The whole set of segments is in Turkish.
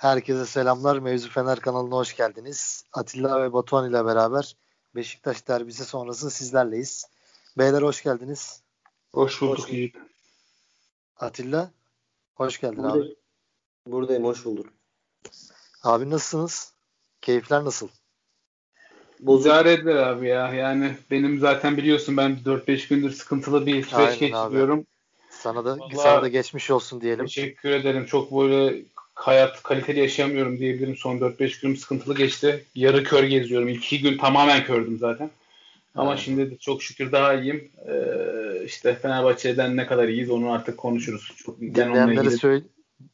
Herkese selamlar. Mevzu Fener kanalına hoş geldiniz. Atilla ve Batuhan ile beraber Beşiktaş derbisi sonrası sizlerleyiz. Beyler hoş geldiniz. Hoş bulduk hoş Yiğit. Atilla hoş geldin Buradayım. abi. Buradayım hoş bulduk. Abi nasılsınız? Keyifler nasıl? İdare edilir abi ya. Yani benim zaten biliyorsun ben 4-5 gündür sıkıntılı bir süreç geçiriyorum. Abi. Sana da Vallahi sana da geçmiş olsun diyelim. Teşekkür ederim. Çok böyle hayat kaliteli yaşayamıyorum diyebilirim. Son 4-5 günüm sıkıntılı geçti. Yarı kör geziyorum. İlk iki gün tamamen kördüm zaten. Ama evet. şimdi de çok şükür daha iyiyim. Ee, işte Fenerbahçe'den ne kadar iyiyiz onu artık konuşuruz. Çok, dinleyenlere, söyle,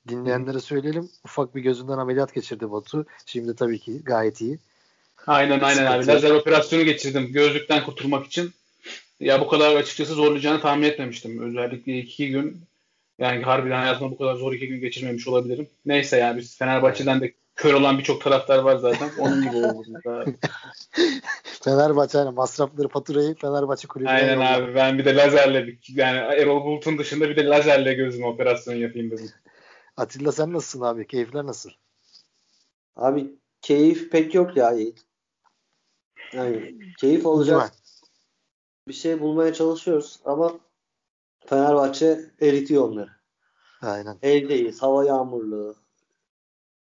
dinleyenlere söyleyelim. Ufak bir gözünden ameliyat geçirdi Batu. Şimdi tabii ki gayet iyi. Aynen aynen abi. Lazer operasyonu geçirdim gözlükten kurtulmak için. Ya bu kadar açıkçası zorlayacağını tahmin etmemiştim. Özellikle iki gün yani harbiden hayatımda bu kadar zor iki gün geçirmemiş olabilirim. Neyse yani biz Fenerbahçe'den de kör olan birçok taraftar var zaten. Onun gibi oldu. Fenerbahçe yani masrafları faturayı Fenerbahçe kulübüne Aynen yolladı. abi ben bir de lazerle yani Erol Bulut'un dışında bir de lazerle gözüm operasyon yapayım dedim. Atilla sen nasılsın abi? Keyifler nasıl? Abi keyif pek yok ya Yiğit. Yani keyif olacak bir şey bulmaya çalışıyoruz ama Fenerbahçe eritiyor onları. Aynen. Evdeyiz. Hava yağmurlu.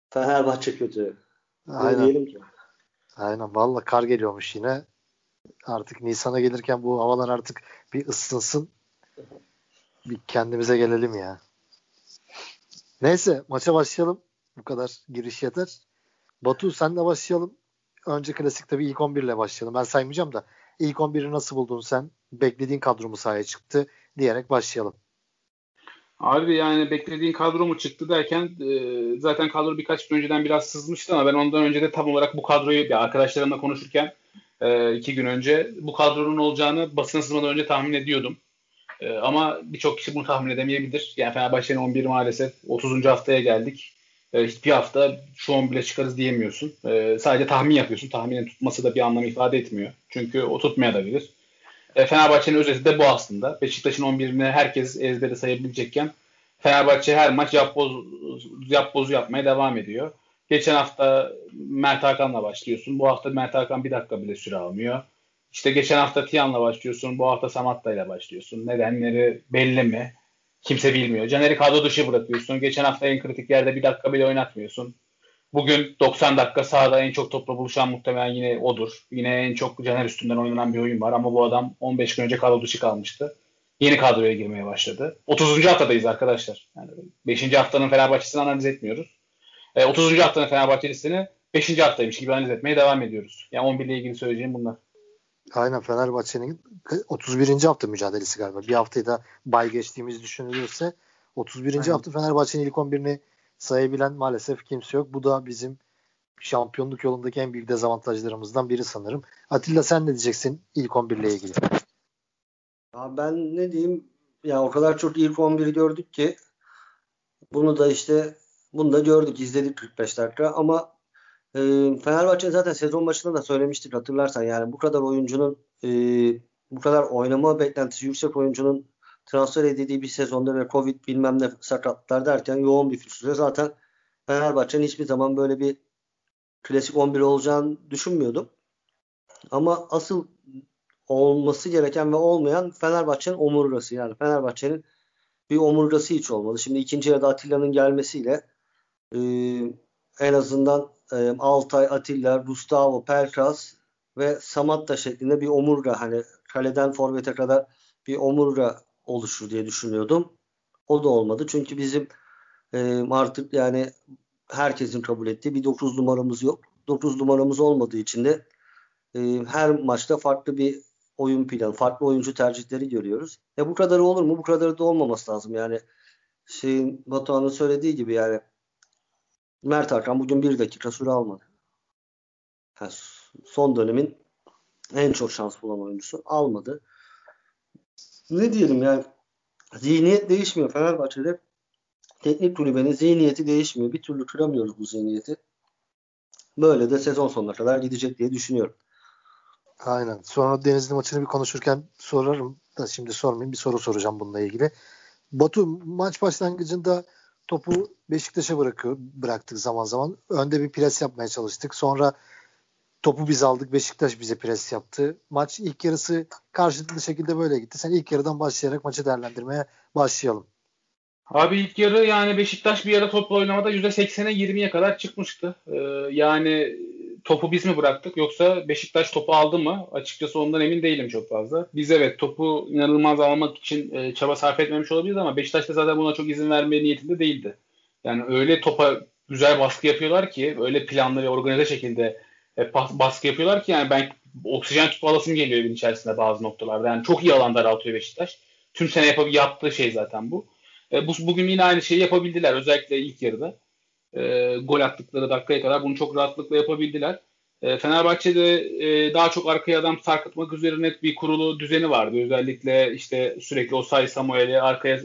Fenerbahçe kötü. Aynen. diyelim ki. Aynen. Valla kar geliyormuş yine. Artık Nisan'a gelirken bu havalar artık bir ısınsın. Bir kendimize gelelim ya. Neyse maça başlayalım. Bu kadar giriş yeter. Batu sen de başlayalım. Önce klasik tabii ilk 11 ile başlayalım. Ben saymayacağım da ilk 11'i nasıl buldun sen? Beklediğin kadro mu sahaya çıktı? Diyerek başlayalım. Abi yani beklediğin kadro mu çıktı derken e, zaten kadro birkaç gün önceden biraz sızmıştı ama ben ondan önce de tam olarak bu kadroyu ya arkadaşlarımla konuşurken e, iki gün önce bu kadronun olacağını basın sızmadan önce tahmin ediyordum. E, ama birçok kişi bunu tahmin edemeyebilir. Yani Fenerbahçe'nin 11 maalesef 30. haftaya geldik. E, hiçbir hafta şu 11'e çıkarız diyemiyorsun. E, sadece tahmin yapıyorsun. Tahminin tutması da bir anlam ifade etmiyor. Çünkü o tutmaya da bilir. E, Fenerbahçe'nin özeti de bu aslında. Beşiktaş'ın 11'ini herkes ezbere sayabilecekken Fenerbahçe her maç yapboz, yapbozu yapmaya devam ediyor. Geçen hafta Mert Hakan'la başlıyorsun. Bu hafta Mert Hakan bir dakika bile süre almıyor. İşte geçen hafta Tiyan'la başlıyorsun. Bu hafta Samatta'yla başlıyorsun. Nedenleri belli mi? Kimse bilmiyor. Caner'i kadro dışı bırakıyorsun. Geçen hafta en kritik yerde bir dakika bile oynatmıyorsun. Bugün 90 dakika sahada en çok topla buluşan muhtemelen yine odur. Yine en çok Caner üstünden oynanan bir oyun var ama bu adam 15 gün önce kadro dışı kalmıştı. Yeni kadroya girmeye başladı. 30. haftadayız arkadaşlar. Yani 5. haftanın Fenerbahçe'sini analiz etmiyoruz. E, 30. haftanın Fenerbahçe'lisini 5. haftaymış gibi analiz etmeye devam ediyoruz. Yani 11 ile ilgili söyleyeceğim bunlar. Aynen Fenerbahçe'nin 31. hafta mücadelesi galiba. Bir haftayı da bay geçtiğimiz düşünülürse 31. Aynen. hafta Fenerbahçe'nin ilk 11'ini sayabilen maalesef kimse yok. Bu da bizim şampiyonluk yolundaki en büyük dezavantajlarımızdan biri sanırım. Atilla sen ne diyeceksin ilk 11 ile ilgili? Ya ben ne diyeyim ya o kadar çok ilk 11'i gördük ki bunu da işte bunu da gördük izledik 45 dakika ama e, Fenerbahçe zaten sezon başında da söylemiştik hatırlarsan yani bu kadar oyuncunun e, bu kadar oynama beklentisi yüksek oyuncunun transfer edildiği bir sezonda ve Covid bilmem ne sakatlar derken yoğun bir fikstüre zaten Fenerbahçe'nin hiçbir zaman böyle bir klasik 11 olacağını düşünmüyordum. Ama asıl olması gereken ve olmayan Fenerbahçe'nin omurgası. Yani Fenerbahçe'nin bir omurgası hiç olmadı. Şimdi ikinci yarıda Atilla'nın gelmesiyle e, en azından Altay, Atilla, Gustavo, Pelkas ve Samatta şeklinde bir omurga hani kaleden forvete kadar bir omurga oluşur diye düşünüyordum. O da olmadı. Çünkü bizim e, artık yani herkesin kabul ettiği bir 9 numaramız yok. 9 numaramız olmadığı için de e, her maçta farklı bir oyun planı, farklı oyuncu tercihleri görüyoruz. E bu kadar olur mu? Bu kadar da olmaması lazım. Yani şeyin Batuhan'ın söylediği gibi yani Mert Hakan bugün bir dakika süre almadı. Yani son dönemin en çok şans bulan oyuncusu almadı. Ne diyelim yani zihniyet değişmiyor Fenerbahçe'de. Teknik kulübenin zihniyeti değişmiyor. Bir türlü kıramıyoruz bu zihniyeti. Böyle de sezon sonuna kadar gidecek diye düşünüyorum. Aynen. Sonra Denizli maçını bir konuşurken sorarım da şimdi sormayayım. Bir soru soracağım bununla ilgili. Batu maç başlangıcında topu Beşiktaş'a bırakıyor, bıraktık zaman zaman. Önde bir pres yapmaya çalıştık. Sonra topu biz aldık. Beşiktaş bize pres yaptı. Maç ilk yarısı karşılıklı şekilde böyle gitti. Sen ilk yarıdan başlayarak maçı değerlendirmeye başlayalım. Abi ilk yarı yani Beşiktaş bir ara topla oynamada %80'e 20'ye kadar çıkmıştı. Ee, yani topu biz mi bıraktık yoksa Beşiktaş topu aldı mı? Açıkçası ondan emin değilim çok fazla. Biz evet topu inanılmaz almak için e, çaba sarf etmemiş olabiliriz ama Beşiktaş da zaten buna çok izin vermeye niyetinde değildi. Yani öyle topa güzel baskı yapıyorlar ki öyle planlı ve organize şekilde e, baskı yapıyorlar ki yani ben oksijen tüpü alasım geliyor evin içerisinde bazı noktalarda. Yani çok iyi alan daraltıyor Beşiktaş. Tüm sene yapıp yaptığı şey zaten bu. E, bu bugün yine aynı şeyi yapabildiler özellikle ilk yarıda. E, gol attıkları dakikaya kadar bunu çok rahatlıkla yapabildiler. E, Fenerbahçe'de e, daha çok arkaya adam sarkıtmak üzerine bir kurulu düzeni vardı. Özellikle işte sürekli Osay Samuel'i arkaya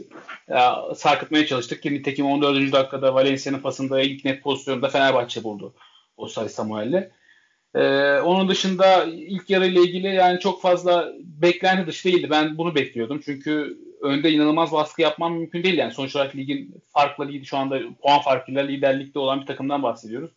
e, sarkıtmaya çalıştık ki nitekim 14. dakikada Valencia'nın pasında ilk net pozisyonda Fenerbahçe buldu Osay Samuel'le. Ee, onun dışında ilk yarı ile ilgili yani çok fazla beklenti dışı değildi. Ben bunu bekliyordum. Çünkü önde inanılmaz baskı yapmam mümkün değil. Yani sonuç olarak ligin farklı ligi şu anda puan farkıyla liderlikte olan bir takımdan bahsediyoruz.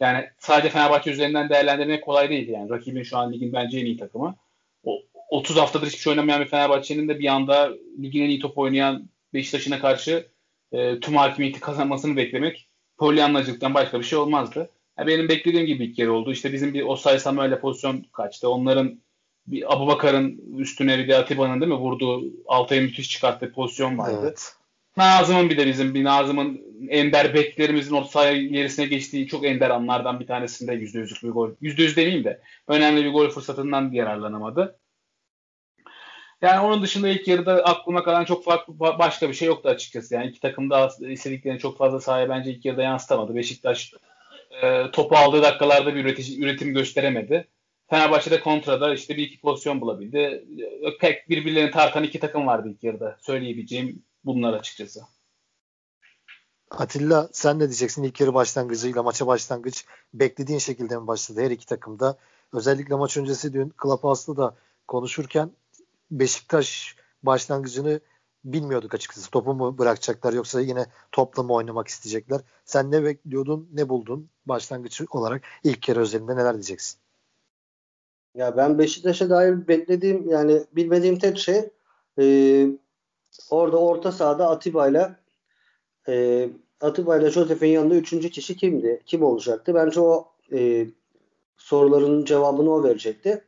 Yani sadece Fenerbahçe üzerinden değerlendirmek kolay değil. Yani rakibin şu an ligin bence en iyi takımı. O 30 haftadır hiçbir şey oynamayan bir Fenerbahçe'nin de bir anda ligin en iyi top oynayan Beşiktaş'ına karşı e, tüm hakimiyeti kazanmasını beklemek polyanlacılıktan başka bir şey olmazdı. Benim beklediğim gibi ilk yarı oldu. İşte bizim bir Osay Samuel'le pozisyon kaçtı. Onların bir Abu Bakar'ın üstüne bir de Atiba'nın değil mi vurduğu Altay'ın müthiş çıkarttığı pozisyon vardı. Evet. Nazım'ın bir de bizim bir Nazım'ın ender beklerimizin o sahaya gerisine geçtiği çok ender anlardan bir tanesinde yüzde yüzlük bir gol. Yüzde yüz demeyeyim de önemli bir gol fırsatından yararlanamadı. Yani onun dışında ilk yarıda aklıma kalan çok farklı başka bir şey yoktu açıkçası. Yani iki takım da istediklerini çok fazla sahaya bence ilk yarıda yansıtamadı. Beşiktaş e, topu aldığı dakikalarda bir üretici, üretim gösteremedi. Fenerbahçe'de kontrada işte bir iki pozisyon bulabildi. E, pek birbirlerini tartan iki takım vardı ilk yarıda. Söyleyebileceğim bunlar açıkçası. Atilla sen ne diyeceksin? İlk yarı başlangıcıyla maça başlangıç beklediğin şekilde mi başladı her iki takımda? Özellikle maç öncesi dün Clubhouse'da da konuşurken Beşiktaş başlangıcını bilmiyorduk açıkçası. Topu mu bırakacaklar yoksa yine topla mı oynamak isteyecekler? Sen ne bekliyordun, ne buldun başlangıç olarak ilk kere özelinde neler diyeceksin? Ya ben Beşiktaş'a dair beklediğim yani bilmediğim tek şey e, orada orta sahada Atiba ile e, Atiba ile Josef'in yanında üçüncü kişi kimdi? Kim olacaktı? Bence o e, soruların cevabını o verecekti.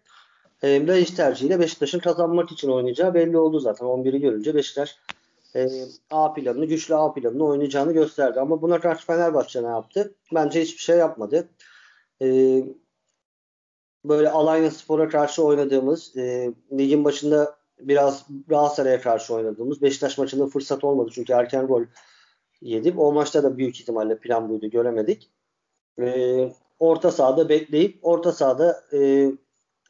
E, Laiş tercihiyle Beşiktaş'ın kazanmak için oynayacağı belli oldu zaten. 11'i görünce Beşiktaş e, A planını, güçlü A planını oynayacağını gösterdi. Ama buna karşı Fenerbahçe ne yaptı? Bence hiçbir şey yapmadı. E, böyle Alanya Spor'a karşı oynadığımız, e, ligin başında biraz Galatasaray'a karşı oynadığımız Beşiktaş maçında fırsat olmadı. Çünkü erken gol yedik. O maçta da büyük ihtimalle plan buydu. Göremedik. E, orta sahada bekleyip orta sahada e,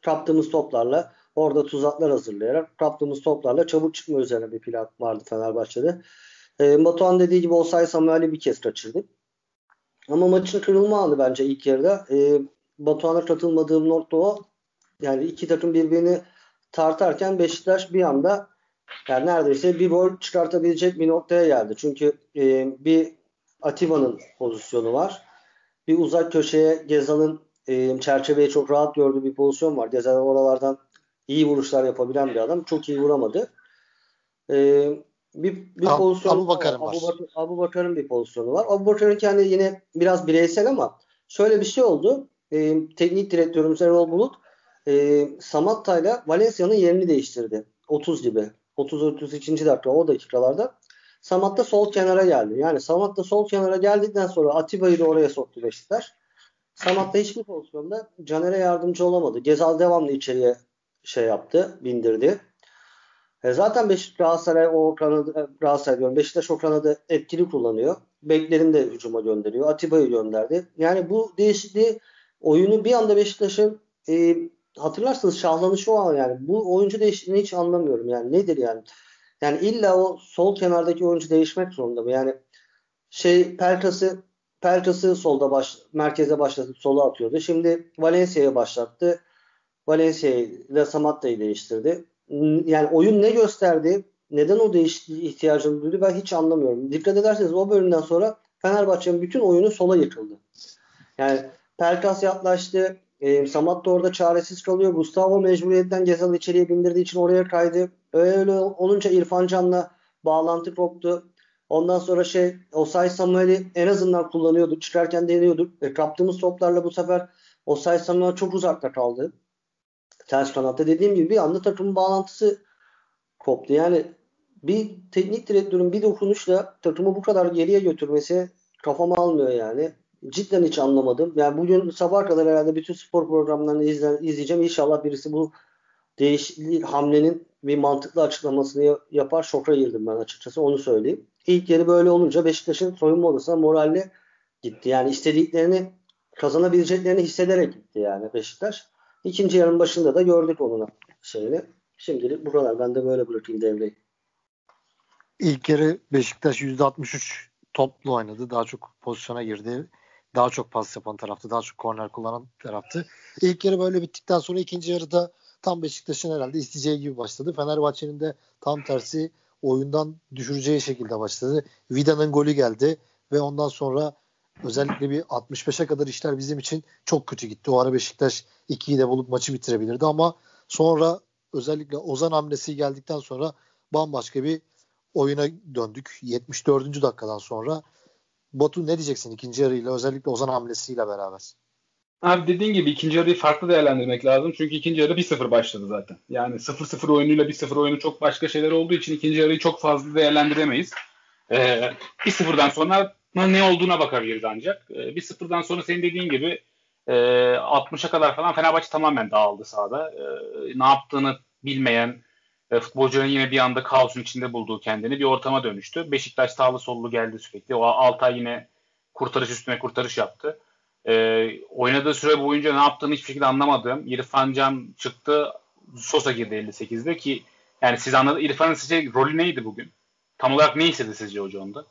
kaptığımız toplarla orada tuzaklar hazırlayarak kaptığımız toplarla çabuk çıkma üzerine bir plan vardı Fenerbahçe'de. E, Batuhan dediği gibi Osay Samuel'i bir kez kaçırdık. Ama maçın kırılma anı bence ilk yarıda. E, Batuhan'a katılmadığım nokta o. Yani iki takım birbirini tartarken Beşiktaş bir anda yani neredeyse bir gol çıkartabilecek bir noktaya geldi. Çünkü e, bir Atiba'nın pozisyonu var. Bir uzak köşeye Gezal'ın e, çerçeveyi çok rahat gördüğü bir pozisyon var. Gezal oralardan iyi vuruşlar yapabilen bir adam. Çok iyi vuramadı. E, bir, bir Ab, pozisyon Abu Bakar'ın var. Abu, Abu Bakar'ın bir pozisyonu var. Abu Bakar'ın kendi yine biraz bireysel ama şöyle bir şey oldu. E, teknik direktörümüz Erol Bulut e, Samatta ile Valencia'nın yerini değiştirdi. 30 gibi. 30-32. dakika o dakikalarda. Samatta sol kenara geldi. Yani Samatta sol kenara geldikten sonra Atiba'yı da oraya soktu Beşiktaş. Samatta hiçbir pozisyonda Caner'e yardımcı olamadı. Gezal devamlı içeriye şey yaptı, bindirdi. E zaten Beşiktaş Galatasaray o kanadı e, Galatasaray diyorum. Beşiktaş o kanadı etkili kullanıyor. Beklerini de hücuma gönderiyor. Atiba'yı gönderdi. Yani bu değişikliği oyunu bir anda Beşiktaş'ın e, hatırlarsınız şahlanışı o an yani. Bu oyuncu değişikliğini hiç anlamıyorum yani. Nedir yani? Yani illa o sol kenardaki oyuncu değişmek zorunda mı? Yani şey Pelkas'ı Pelkas'ı solda baş, merkeze başlatıp sola atıyordu. Şimdi Valencia'ya başlattı. Valencia ile Samatta'yı değiştirdi. Yani oyun ne gösterdi? neden o değişikliğe ihtiyacını duydu ben hiç anlamıyorum. Dikkat ederseniz o bölümden sonra Fenerbahçe'nin bütün oyunu sola yıkıldı. Yani Pelkas yaklaştı. E, Samat da orada çaresiz kalıyor. Gustavo mecburiyetten Gezal'ı içeriye bindirdiği için oraya kaydı. Öyle olunca İrfan Can'la bağlantı koptu. Ondan sonra şey Osay Samuel'i en azından kullanıyordu. Çıkarken deniyorduk. E, kaptığımız toplarla bu sefer Osay Samuel çok uzakta kaldı. Ters kanatta dediğim gibi bir anda takımın bağlantısı koptu. Yani bir teknik direktörün bir dokunuşla takımı bu kadar geriye götürmesi kafama almıyor yani. Cidden hiç anlamadım. Yani bugün sabah kadar herhalde bütün spor programlarını izle, izleyeceğim. İnşallah birisi bu değişikliği hamlenin bir mantıklı açıklamasını yapar. Şoka girdim ben açıkçası onu söyleyeyim. İlk yeri böyle olunca Beşiktaş'ın soyunma odasına moralle gitti. Yani istediklerini kazanabileceklerini hissederek gitti yani Beşiktaş. İkinci yarın başında da gördük onun şeyini. Şimdilik bu kadar. Ben de böyle bırakayım devreyi. İlk yarı Beşiktaş %63 toplu oynadı. Daha çok pozisyona girdi. Daha çok pas yapan taraftı. Daha çok korner kullanan taraftı. İlk yarı böyle bittikten sonra ikinci yarıda tam Beşiktaş'ın herhalde isteyeceği gibi başladı. Fenerbahçe'nin de tam tersi oyundan düşüreceği şekilde başladı. Vida'nın golü geldi ve ondan sonra özellikle bir 65'e kadar işler bizim için çok kötü gitti. O ara Beşiktaş 2'yi de bulup maçı bitirebilirdi ama sonra özellikle Ozan hamlesi geldikten sonra bambaşka bir oyuna döndük. 74. dakikadan sonra Batu ne diyeceksin ikinci yarıyla özellikle Ozan hamlesiyle beraber? Abi dediğin gibi ikinci yarıyı farklı değerlendirmek lazım. Çünkü ikinci yarı 1-0 başladı zaten. Yani 0-0 oyunuyla 1-0 oyunu çok başka şeyler olduğu için ikinci yarıyı çok fazla değerlendiremeyiz. Ee, 1-0'dan sonra ne olduğuna bakabiliriz ancak. Ee, 1-0'dan sonra senin dediğin gibi e, 60'a kadar falan Fenerbahçe tamamen dağıldı sahada. E, ne yaptığını bilmeyen e, futbolcunun yine bir anda kaosun içinde bulduğu kendini bir ortama dönüştü. Beşiktaş sağlı sollu geldi sürekli. O Altay yine kurtarış üstüne kurtarış yaptı. E, oynadığı süre boyunca ne yaptığını hiçbir şekilde anlamadığım İrfan Can çıktı. Sosa girdi 58'de ki yani siz anladınız. İrfan'ın sizce rolü neydi bugün? Tam olarak ne istedi sizce hoca onda?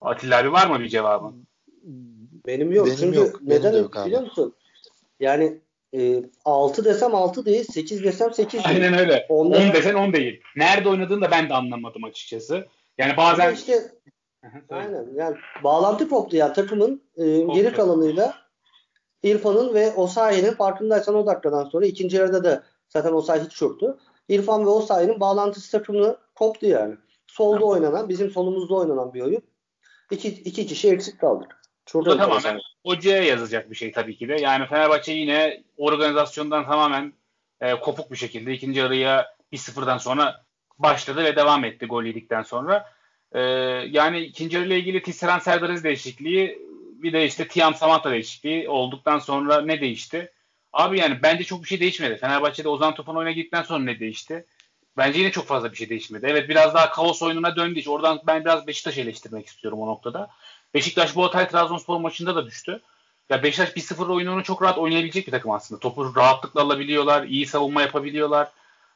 Atilla abi var mı bir cevabın? Benim yok. Benim Çünkü yok. neden Benim yok biliyor musun? Yani e, 6 desem 6 değil, 8 desem 8 değil. Aynen öyle. Ondan- 10 desen 10 değil. Nerede oynadığını da ben de anlamadım açıkçası. Yani bazen Ama işte aynen yani bağlantı koptu yani takımın e, Koptu. geri kalanıyla İrfan'ın ve Osayi'nin farkındaysan o dakikadan sonra ikinci yarıda da zaten Osayi hiç yoktu. İrfan ve Osayi'nin bağlantısı takımını koptu yani. Solda oynanan, bizim solumuzda oynanan bir oyun. İki, iki kişi eksik kaldık. Çok Bu tamamen hocaya yazacak bir şey tabii ki de. Yani Fenerbahçe yine organizasyondan tamamen e, kopuk bir şekilde ikinci yarıya 1-0'dan sonra başladı ve devam etti gol yedikten sonra. E, yani ikinci yarıyla ilgili Tisserand Serdarez değişikliği bir de işte Tiam Samata değişikliği olduktan sonra ne değişti? Abi yani bence çok bir şey değişmedi. Fenerbahçe'de Ozan Tufan oyuna girdikten sonra ne değişti? Bence yine çok fazla bir şey değişmedi. Evet biraz daha kaos oyununa döndü. İşte oradan ben biraz Beşiktaş'ı eleştirmek istiyorum o noktada. Beşiktaş bu Hatay Trabzonspor maçında da düştü. Ya Beşiktaş 1-0 oyununu çok rahat oynayabilecek bir takım aslında. Topu rahatlıkla alabiliyorlar, iyi savunma yapabiliyorlar.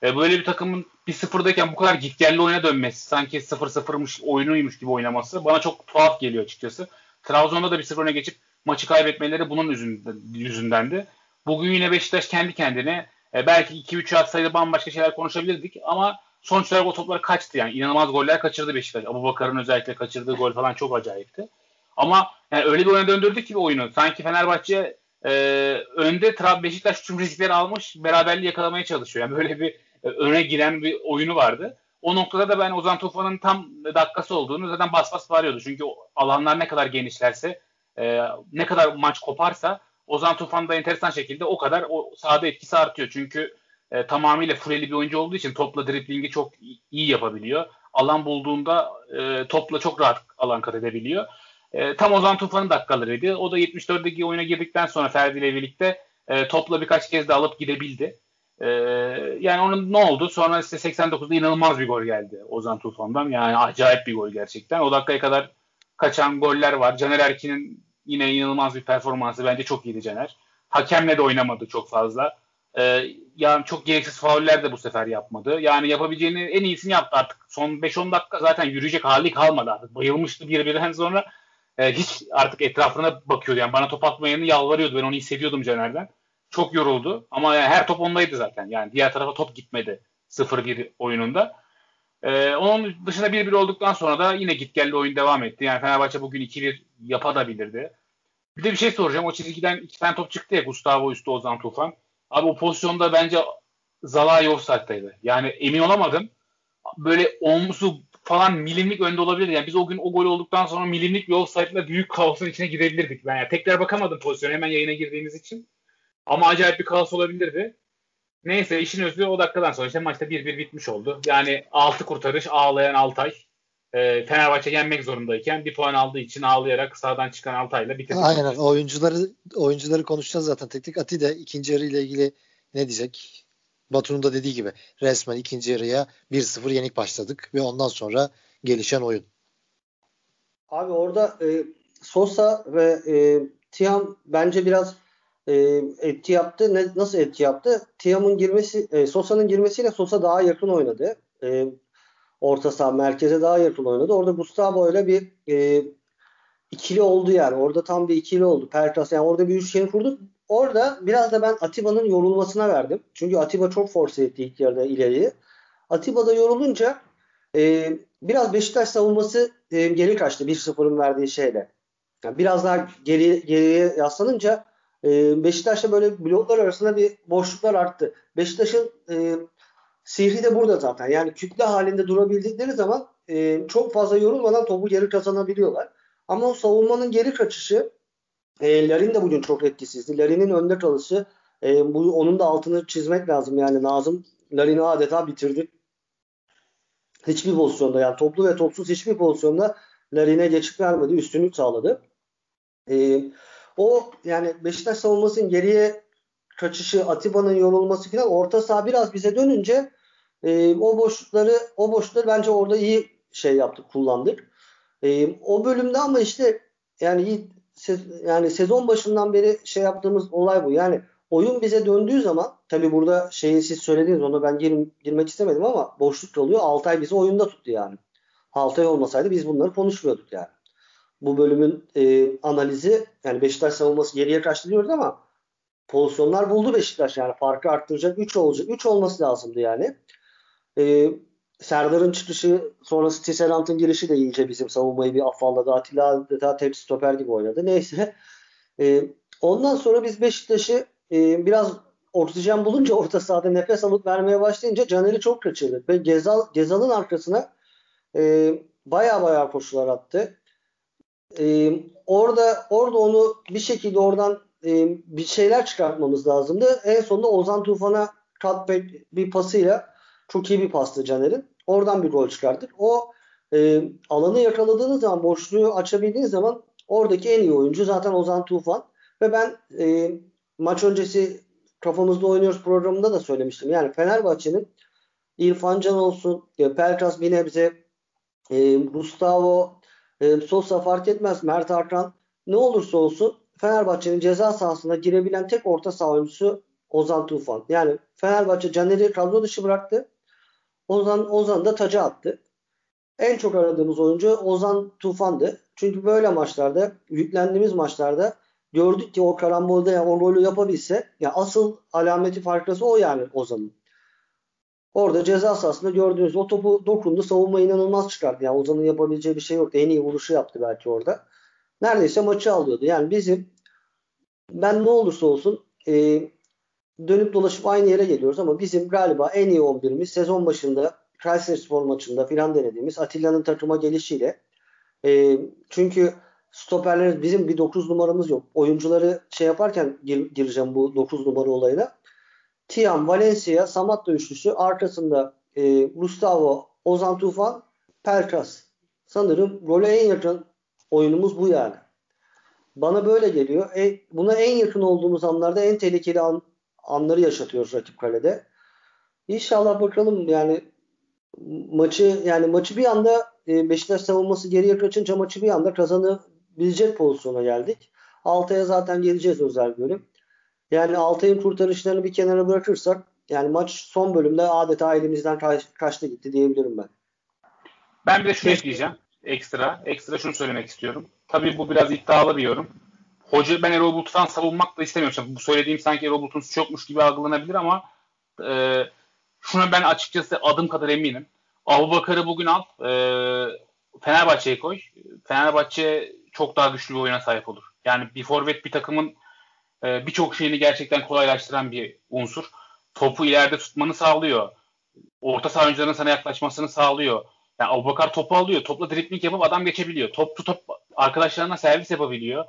E, böyle bir takımın 1-0'dayken bu kadar gitgelli oyuna dönmesi, sanki 0-0'mış oyunuymuş gibi oynaması bana çok tuhaf geliyor açıkçası. Trabzon'da da 1-0 öne geçip maçı kaybetmeleri bunun yüzünden, yüzündendi. Bugün yine Beşiktaş kendi kendine e, belki 2-3 atsaydı bambaşka şeyler konuşabilirdik ama sonuç olarak o toplar kaçtı yani. inanılmaz goller kaçırdı Beşiktaş. Abu Bakar'ın özellikle kaçırdığı gol falan çok acayipti. Ama yani öyle bir oyuna döndürdük ki oyunu. Sanki Fenerbahçe e, önde Trab Beşiktaş tüm riskleri almış beraberliği yakalamaya çalışıyor. Yani böyle bir öne giren bir oyunu vardı. O noktada da ben Ozan Tufan'ın tam dakikası olduğunu zaten bas bas bağırıyordu. Çünkü alanlar ne kadar genişlerse e, ne kadar maç koparsa Ozan Tufan da enteresan şekilde o kadar o sahada etkisi artıyor. Çünkü e, tamamıyla fuleli bir oyuncu olduğu için topla driblingi çok iyi yapabiliyor. Alan bulduğunda e, topla çok rahat alan kat edebiliyor. E, tam Ozan Tufan'ın dakikalarıydı. O da 74'deki oyuna girdikten sonra Ferdi ile birlikte e, topla birkaç kez de alıp gidebildi. E, yani onun ne oldu? Sonra işte 89'da inanılmaz bir gol geldi Ozan Tufan'dan. Yani acayip bir gol gerçekten. O dakikaya kadar kaçan goller var. Caner Erkin'in yine inanılmaz bir performansı. Bence çok iyiydi Caner. Hakemle de oynamadı çok fazla. Ee, yani çok gereksiz fauller de bu sefer yapmadı. Yani yapabileceğini en iyisini yaptı artık. Son 5-10 dakika zaten yürüyecek hali kalmadı artık. Bayılmıştı bir birden sonra. E, hiç artık etrafına bakıyordu. Yani bana top atmayanı yalvarıyordu. Ben onu hissediyordum Caner'den. Çok yoruldu. Ama yani her top ondaydı zaten. Yani diğer tarafa top gitmedi 0-1 oyununda. Ee, onun dışında 1-1 olduktan sonra da yine gitgelli oyun devam etti. Yani Fenerbahçe bugün 2-1 yapabilirdi. Bir de bir şey soracağım. O çizgiden iki tane top çıktı ya Gustavo üstü Ozan Tufan. Abi o pozisyonda bence Zalai offside'daydı. Yani emin olamadım. Böyle omzu falan milimlik önde olabilir. Yani biz o gün o gol olduktan sonra milimlik bir offside'la büyük kaosun içine girebilirdik. Ben yani tekrar bakamadım pozisyona hemen yayına girdiğimiz için. Ama acayip bir kaos olabilirdi. Neyse işin özü o dakikadan sonra işte maçta 1-1 bitmiş oldu. Yani 6 kurtarış ağlayan Altay. E, Fenerbahçe yenmek zorundayken bir puan aldığı için ağlayarak sağdan çıkan Altay'la bitirdi. Aynen oyuncuları oyuncuları konuşacağız zaten. Teknik Ati de ikinci yarı ile ilgili ne diyecek? Batu'nun da dediği gibi resmen ikinci yarıya 1-0 yenik başladık ve ondan sonra gelişen oyun. Abi orada e, Sosa ve e, Tiam bence biraz e, etki yaptı. Ne, nasıl etki yaptı? Tiam'ın girmesi, e, Sosa'nın girmesiyle Sosa daha yakın oynadı. E, orta saha merkeze daha yakın oynadı. Orada Gustavo ile bir e, ikili oldu yani. Orada tam bir ikili oldu. Perkas yani orada bir üçgeni kurduk. Orada biraz da ben Atiba'nın yorulmasına verdim. Çünkü Atiba çok force etti ilk yarıda ileriyi. Atiba da yorulunca e, biraz Beşiktaş savunması e, geri kaçtı 1-0'ın verdiği şeyle. Yani biraz daha geri, geriye yaslanınca e, Beşiktaş'ta böyle bloklar arasında bir boşluklar arttı. Beşiktaş'ın e, sihri de burada zaten. Yani kütle halinde durabildikleri zaman e, çok fazla yorulmadan topu geri kazanabiliyorlar. Ama o savunmanın geri kaçışı e, Larin de bugün çok etkisizdi. Larin'in önde kalışı e, bu, onun da altını çizmek lazım. Yani Nazım Larin'i adeta bitirdi. Hiçbir pozisyonda yani toplu ve topsuz hiçbir pozisyonda Larin'e geçik vermedi. Üstünlük sağladı. E, o yani Beşiktaş savunmasının geriye kaçışı, Atiba'nın yorulması falan orta saha biraz bize dönünce e, o boşlukları o boşlukları bence orada iyi şey yaptık, kullandık. E, o bölümde ama işte yani yani sezon başından beri şey yaptığımız olay bu. Yani oyun bize döndüğü zaman tabi burada şeyi siz söylediniz ona ben gir, girmek istemedim ama boşluk oluyor. Altay bizi oyunda tuttu yani. Altay olmasaydı biz bunları konuşmuyorduk yani. Bu bölümün e, analizi yani Beşiktaş savunması geriye kaçtı diyoruz ama pozisyonlar buldu Beşiktaş yani farkı arttıracak 3 olacak. 3 olması lazımdı yani. E, Serdar'ın çıkışı sonrası Tisserant'ın girişi de iyice bizim savunmayı bir afalladı. Atilla daha tepsi stoper gibi oynadı. Neyse. E, ondan sonra biz Beşiktaş'ı e, biraz oksijen bulunca orta sahada nefes alıp vermeye başlayınca Caner'i çok kaçırdı. Ve Gezal, Gezal'ın arkasına e, baya baya koşular attı. E, orada orada onu bir şekilde oradan e, bir şeyler çıkartmamız lazımdı. En sonunda Ozan Tufan'a cutback bir pasıyla çok iyi bir pastı Caner'in. Oradan bir gol çıkarttık. O e, alanı yakaladığınız zaman, boşluğu açabildiğiniz zaman oradaki en iyi oyuncu zaten Ozan Tufan. Ve ben e, maç öncesi kafamızda oynuyoruz programında da söylemiştim. Yani Fenerbahçe'nin İrfan Can olsun, Pelkas bir nebze, e, Gustavo, e, Sosa fark etmez, Mert Hakan ne olursa olsun Fenerbahçe'nin ceza sahasına girebilen tek orta saha oyuncusu Ozan Tufan. Yani Fenerbahçe Caner'i kadro dışı bıraktı. Ozan, Ozan da taca attı. En çok aradığımız oyuncu Ozan Tufan'dı. Çünkü böyle maçlarda, yüklendiğimiz maçlarda gördük ki o karambolda yani o golü yapabilse ya asıl alameti farklısı o yani Ozan'ın. Orada ceza sahasında gördüğünüz o topu dokundu. Savunma inanılmaz çıkardı. Yani Ozan'ın yapabileceği bir şey yoktu. En iyi vuruşu yaptı belki orada. Neredeyse maçı alıyordu. Yani bizim ben ne olursa olsun e, dönüp dolaşıp aynı yere geliyoruz ama bizim galiba en iyi 11'imiz sezon başında Kayseri Spor maçında filan denediğimiz Atilla'nın takıma gelişiyle e, çünkü stoperler bizim bir 9 numaramız yok. Oyuncuları şey yaparken gir, gireceğim bu 9 numara olayına. Tiam, Valencia, Samatta üçlüsü arkasında e, Gustavo, Ozan Tufan, Pelkas. Sanırım role en yakın oyunumuz bu yani. Bana böyle geliyor. E, buna en yakın olduğumuz anlarda en tehlikeli an, anları yaşatıyoruz rakip kalede. İnşallah bakalım yani maçı yani maçı bir anda e, Beşiktaş savunması geriye kaçınca maçı bir anda kazanabilecek pozisyona geldik. Altay'a zaten geleceğiz özel bölüm. Yani Altay'ın kurtarışlarını bir kenara bırakırsak yani maç son bölümde adeta elimizden kaç, kaçtı gitti diyebilirim ben. Ben bir de şunu ekleyeceğim. Ekstra. Ekstra şunu söylemek istiyorum. Tabii bu biraz iddialı bir yorum. Hoca ben Erol Bulut'tan savunmak da istemiyorum. Bu söylediğim sanki Erol Bulut'un çokmuş gibi algılanabilir ama e, şuna ben açıkçası adım kadar eminim. Abu Bakar'ı bugün al. E, Fenerbahçe'ye koy. Fenerbahçe çok daha güçlü bir oyuna sahip olur. Yani bir forvet bir takımın e, birçok şeyini gerçekten kolaylaştıran bir unsur. Topu ileride tutmanı sağlıyor. Orta saha oyuncularının sana yaklaşmasını sağlıyor. Yani Abubakar topu alıyor. Topla dripling yapıp adam geçebiliyor. Top tutup arkadaşlarına servis yapabiliyor.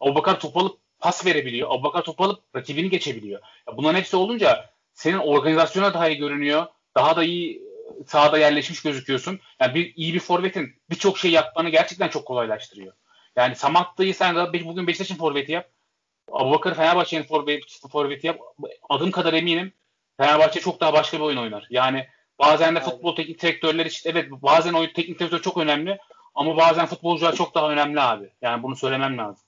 Abubakar topu alıp pas verebiliyor. Abubakar topu alıp rakibini geçebiliyor. Bunların hepsi olunca senin organizasyona daha iyi görünüyor. Daha da iyi sahada yerleşmiş gözüküyorsun. Yani bir iyi bir forvetin birçok şey yapmanı gerçekten çok kolaylaştırıyor. Yani Samatta'yı sen de bugün Beşiktaş'ın forveti yap. Abubakar Fenerbahçe'nin forveti, forveti yap. Adım kadar eminim Fenerbahçe çok daha başka bir oyun oynar. Yani bazen de futbol teknik direktörler için evet bazen oyun teknik direktör çok önemli ama bazen futbolcular çok daha önemli abi. Yani bunu söylemem lazım.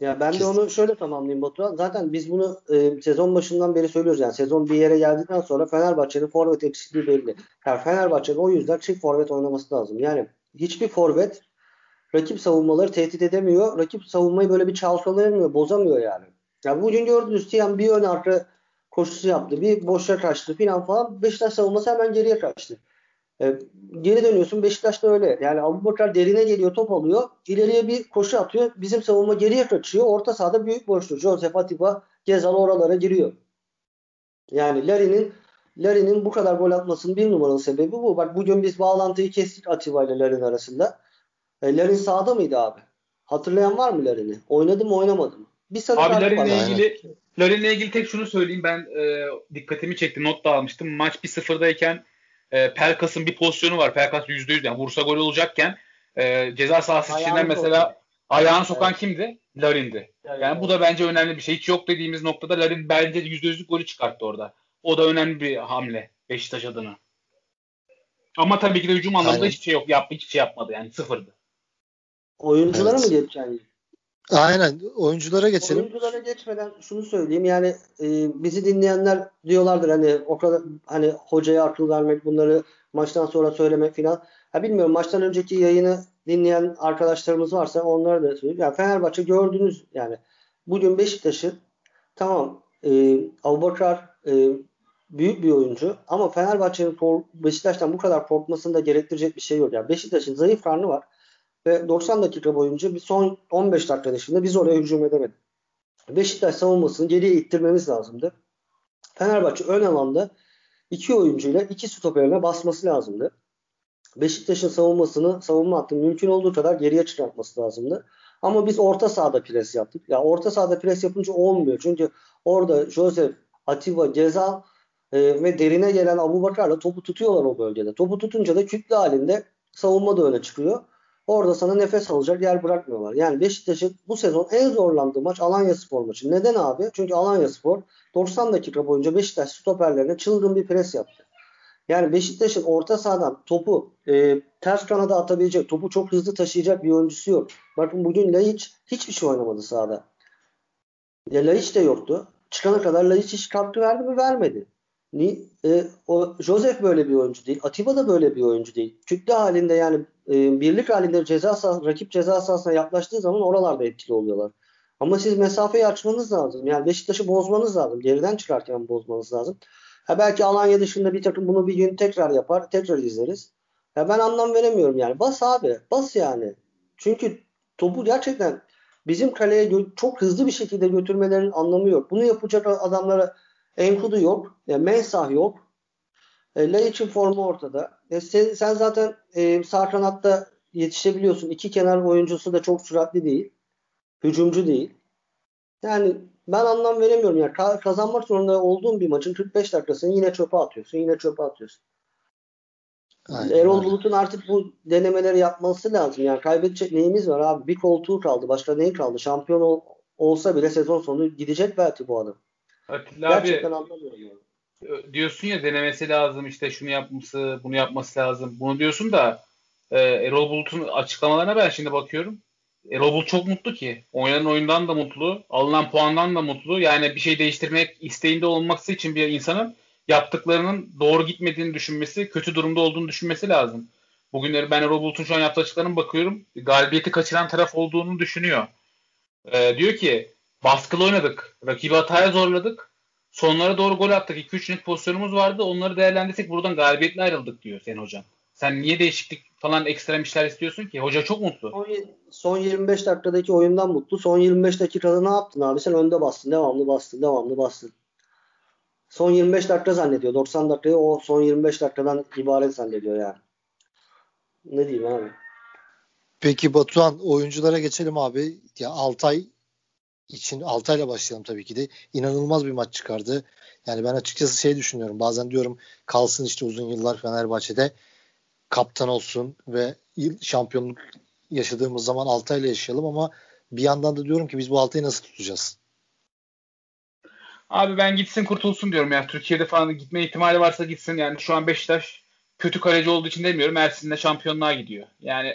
Ya ben de onu şöyle tamamlayayım Batuhan. Zaten biz bunu e, sezon başından beri söylüyoruz. Yani sezon bir yere geldikten sonra Fenerbahçe'nin forvet eksikliği belli. Yani Fenerbahçe'nin o yüzden çift forvet oynaması lazım. Yani hiçbir forvet rakip savunmaları tehdit edemiyor. Rakip savunmayı böyle bir çalkalayamıyor, bozamıyor yani. Ya bugün gördünüz Tiyan bir ön arka koşusu yaptı. Bir boşa kaçtı falan falan. Beşiktaş savunması hemen geriye kaçtı. E, geri dönüyorsun Beşiktaş'ta öyle. Yani Abubakar derine geliyor top alıyor. İleriye bir koşu atıyor. Bizim savunma geriye kaçıyor. Orta sahada büyük boşluk. Josef Atiba Gezal oralara giriyor. Yani Larin'in Larin'in bu kadar gol atmasının bir numaralı sebebi bu. Bak bugün biz bağlantıyı kestik Atiba ile Larin arasında. E, Larin sahada mıydı abi? Hatırlayan var mı Larin'i? Oynadı mı oynamadı mı? Bir abi Larin'le ilgili Larin'le ilgili tek şunu söyleyeyim. Ben e, dikkatimi çekti. Not da almıştım. Maç 1-0'dayken e, Pelkas'ın bir pozisyonu var. Pelkas %100 yani vursa gol olacakken e, ceza sahası içinden mesela sokan. ayağını sokan evet. kimdi? Larin'di. Yani, yani bu da bence önemli bir şey. Hiç yok dediğimiz noktada Larin bence %100'lük golü çıkarttı orada. O da önemli bir hamle Beşiktaş adına. Ama tabii ki de hücum anlamında hiçbir şey yok. Yap, hiçbir şey yapmadı yani sıfırdı. Oyunculara evet. mı geçeceksin? Aynen oyunculara geçelim. Oyunculara geçmeden şunu söyleyeyim yani e, bizi dinleyenler diyorlardır hani o kadar hani hocaya akıl vermek bunları maçtan sonra söylemek filan. Ha bilmiyorum maçtan önceki yayını dinleyen arkadaşlarımız varsa onlara da söyleyeyim. Yani Fenerbahçe gördünüz yani bugün Beşiktaş'ı tamam e, Abubakar e, büyük bir oyuncu ama Fenerbahçe'nin Beşiktaş'tan bu kadar korkmasını da gerektirecek bir şey yok. Yani Beşiktaş'ın zayıf karnı var. Ve 90 dakika boyunca bir son 15 dakika dışında biz oraya hücum edemedik. Beşiktaş savunmasını geriye ittirmemiz lazımdı. Fenerbahçe ön alanda iki oyuncuyla iki stoperine basması lazımdı. Beşiktaş'ın savunmasını savunma hattı mümkün olduğu kadar geriye çıkartması lazımdı. Ama biz orta sahada pres yaptık. Ya orta sahada pres yapınca olmuyor. Çünkü orada Joseph, Atiba, Gezal e, ve derine gelen Abu Bakar'la topu tutuyorlar o bölgede. Topu tutunca da kütle halinde savunma da öne çıkıyor. Orada sana nefes alacak yer bırakmıyorlar. Yani Beşiktaş'ın bu sezon en zorlandığı maç Alanya Spor maçı. Neden abi? Çünkü Alanya Spor 90 dakika boyunca Beşiktaş stoperlerine çılgın bir pres yaptı. Yani Beşiktaş'ın orta sahadan topu e, ters kanada atabilecek, topu çok hızlı taşıyacak bir oyuncusu yok. Bakın bugün Laiç hiçbir şey oynamadı sahada. Ya Laiç de yoktu. Çıkana kadar Laiç hiç katkı verdi mi? Vermedi. Ni, e, o Joseph böyle bir oyuncu değil. Atiba da böyle bir oyuncu değil. Kütle halinde yani e, birlik halinde ceza sahası, rakip ceza sahasına yaklaştığı zaman oralarda etkili oluyorlar. Ama siz mesafeyi açmanız lazım. Yani Beşiktaş'ı bozmanız lazım. Geriden çıkarken bozmanız lazım. Ha belki Alanya dışında bir takım bunu bir gün tekrar yapar. Tekrar izleriz. Ya ben anlam veremiyorum yani. Bas abi. Bas yani. Çünkü topu gerçekten bizim kaleye çok hızlı bir şekilde götürmelerinin anlamı yok. Bunu yapacak adamlara Enkudu yok. Yani Mensah yok. E, Laiç'in formu ortada. E, sen, sen zaten e, sağ kanatta yetişebiliyorsun. İki kenar oyuncusu da çok süratli değil. Hücumcu değil. Yani ben anlam veremiyorum. Yani kazanmak zorunda olduğun bir maçın 45 dakikasını yine çöpe atıyorsun. Yine çöpe atıyorsun. Aynen, Erol Bulut'un artık bu denemeleri yapması lazım. Yani kaybedecek neyimiz var abi? Bir koltuğu kaldı. Başka neyi kaldı? Şampiyon ol, olsa bile sezon sonu gidecek belki bu adam. Atilla Gerçekten abi, anlamıyorum. Diyorsun ya denemesi lazım işte şunu yapması bunu yapması lazım. Bunu diyorsun da e, Erol Bulut'un açıklamalarına ben şimdi bakıyorum. Erol Bulut çok mutlu ki. Oynanan oyundan da mutlu. Alınan puandan da mutlu. Yani bir şey değiştirmek isteğinde olması için bir insanın yaptıklarının doğru gitmediğini düşünmesi, kötü durumda olduğunu düşünmesi lazım. Bugünleri ben Erol Bulut'un şu an yaptığı açıklarına bakıyorum. Galibiyeti kaçıran taraf olduğunu düşünüyor. Ee, diyor ki baskılı oynadık. Rakibi hataya zorladık. Sonlara doğru gol attık. 2-3 net pozisyonumuz vardı. Onları değerlendirsek buradan galibiyetle ayrıldık diyor senin hocan. Sen niye değişiklik falan ekstrem işler istiyorsun ki? Hoca çok mutlu. Son, son 25 dakikadaki oyundan mutlu. Son 25 dakikada ne yaptın abi? Sen önde bastın. Devamlı bastın. Devamlı bastın. Son 25 dakika zannediyor. 90 dakikayı o son 25 dakikadan ibaret zannediyor yani. Ne diyeyim abi? Peki Batuhan oyunculara geçelim abi. Ya Altay için Altay'la başlayalım tabii ki de. İnanılmaz bir maç çıkardı. Yani ben açıkçası şey düşünüyorum. Bazen diyorum kalsın işte uzun yıllar Fenerbahçe'de kaptan olsun ve şampiyonluk yaşadığımız zaman Altay'la yaşayalım ama bir yandan da diyorum ki biz bu Altay'ı nasıl tutacağız? Abi ben gitsin kurtulsun diyorum ya. Türkiye'de falan gitme ihtimali varsa gitsin. Yani şu an Beşiktaş kötü kaleci olduğu için demiyorum. Ersin'de şampiyonluğa gidiyor. Yani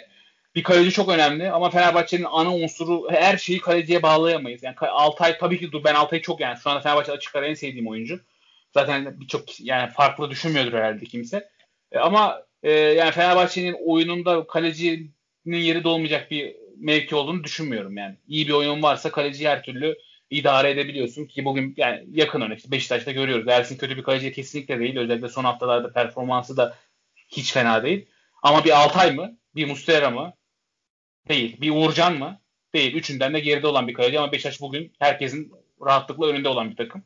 bir kaleci çok önemli ama Fenerbahçe'nin ana unsuru her şeyi kaleciye bağlayamayız. Yani Altay tabii ki dur ben Altay'ı çok yani şu anda Fenerbahçe açık ara en sevdiğim oyuncu. Zaten birçok yani farklı düşünmüyordur herhalde kimse. E, ama e, yani Fenerbahçe'nin oyununda kalecinin yeri dolmayacak bir mevki olduğunu düşünmüyorum yani. İyi bir oyun varsa kaleci her türlü idare edebiliyorsun ki bugün yani yakın örnek işte Beşiktaş'ta görüyoruz. Ersin kötü bir kaleci kesinlikle değil. Özellikle son haftalarda performansı da hiç fena değil. Ama bir Altay mı? Bir Mustera mı? Değil. Bir Uğurcan mı? Değil. Üçünden de geride olan bir kaleci ama Beşiktaş bugün herkesin rahatlıkla önünde olan bir takım.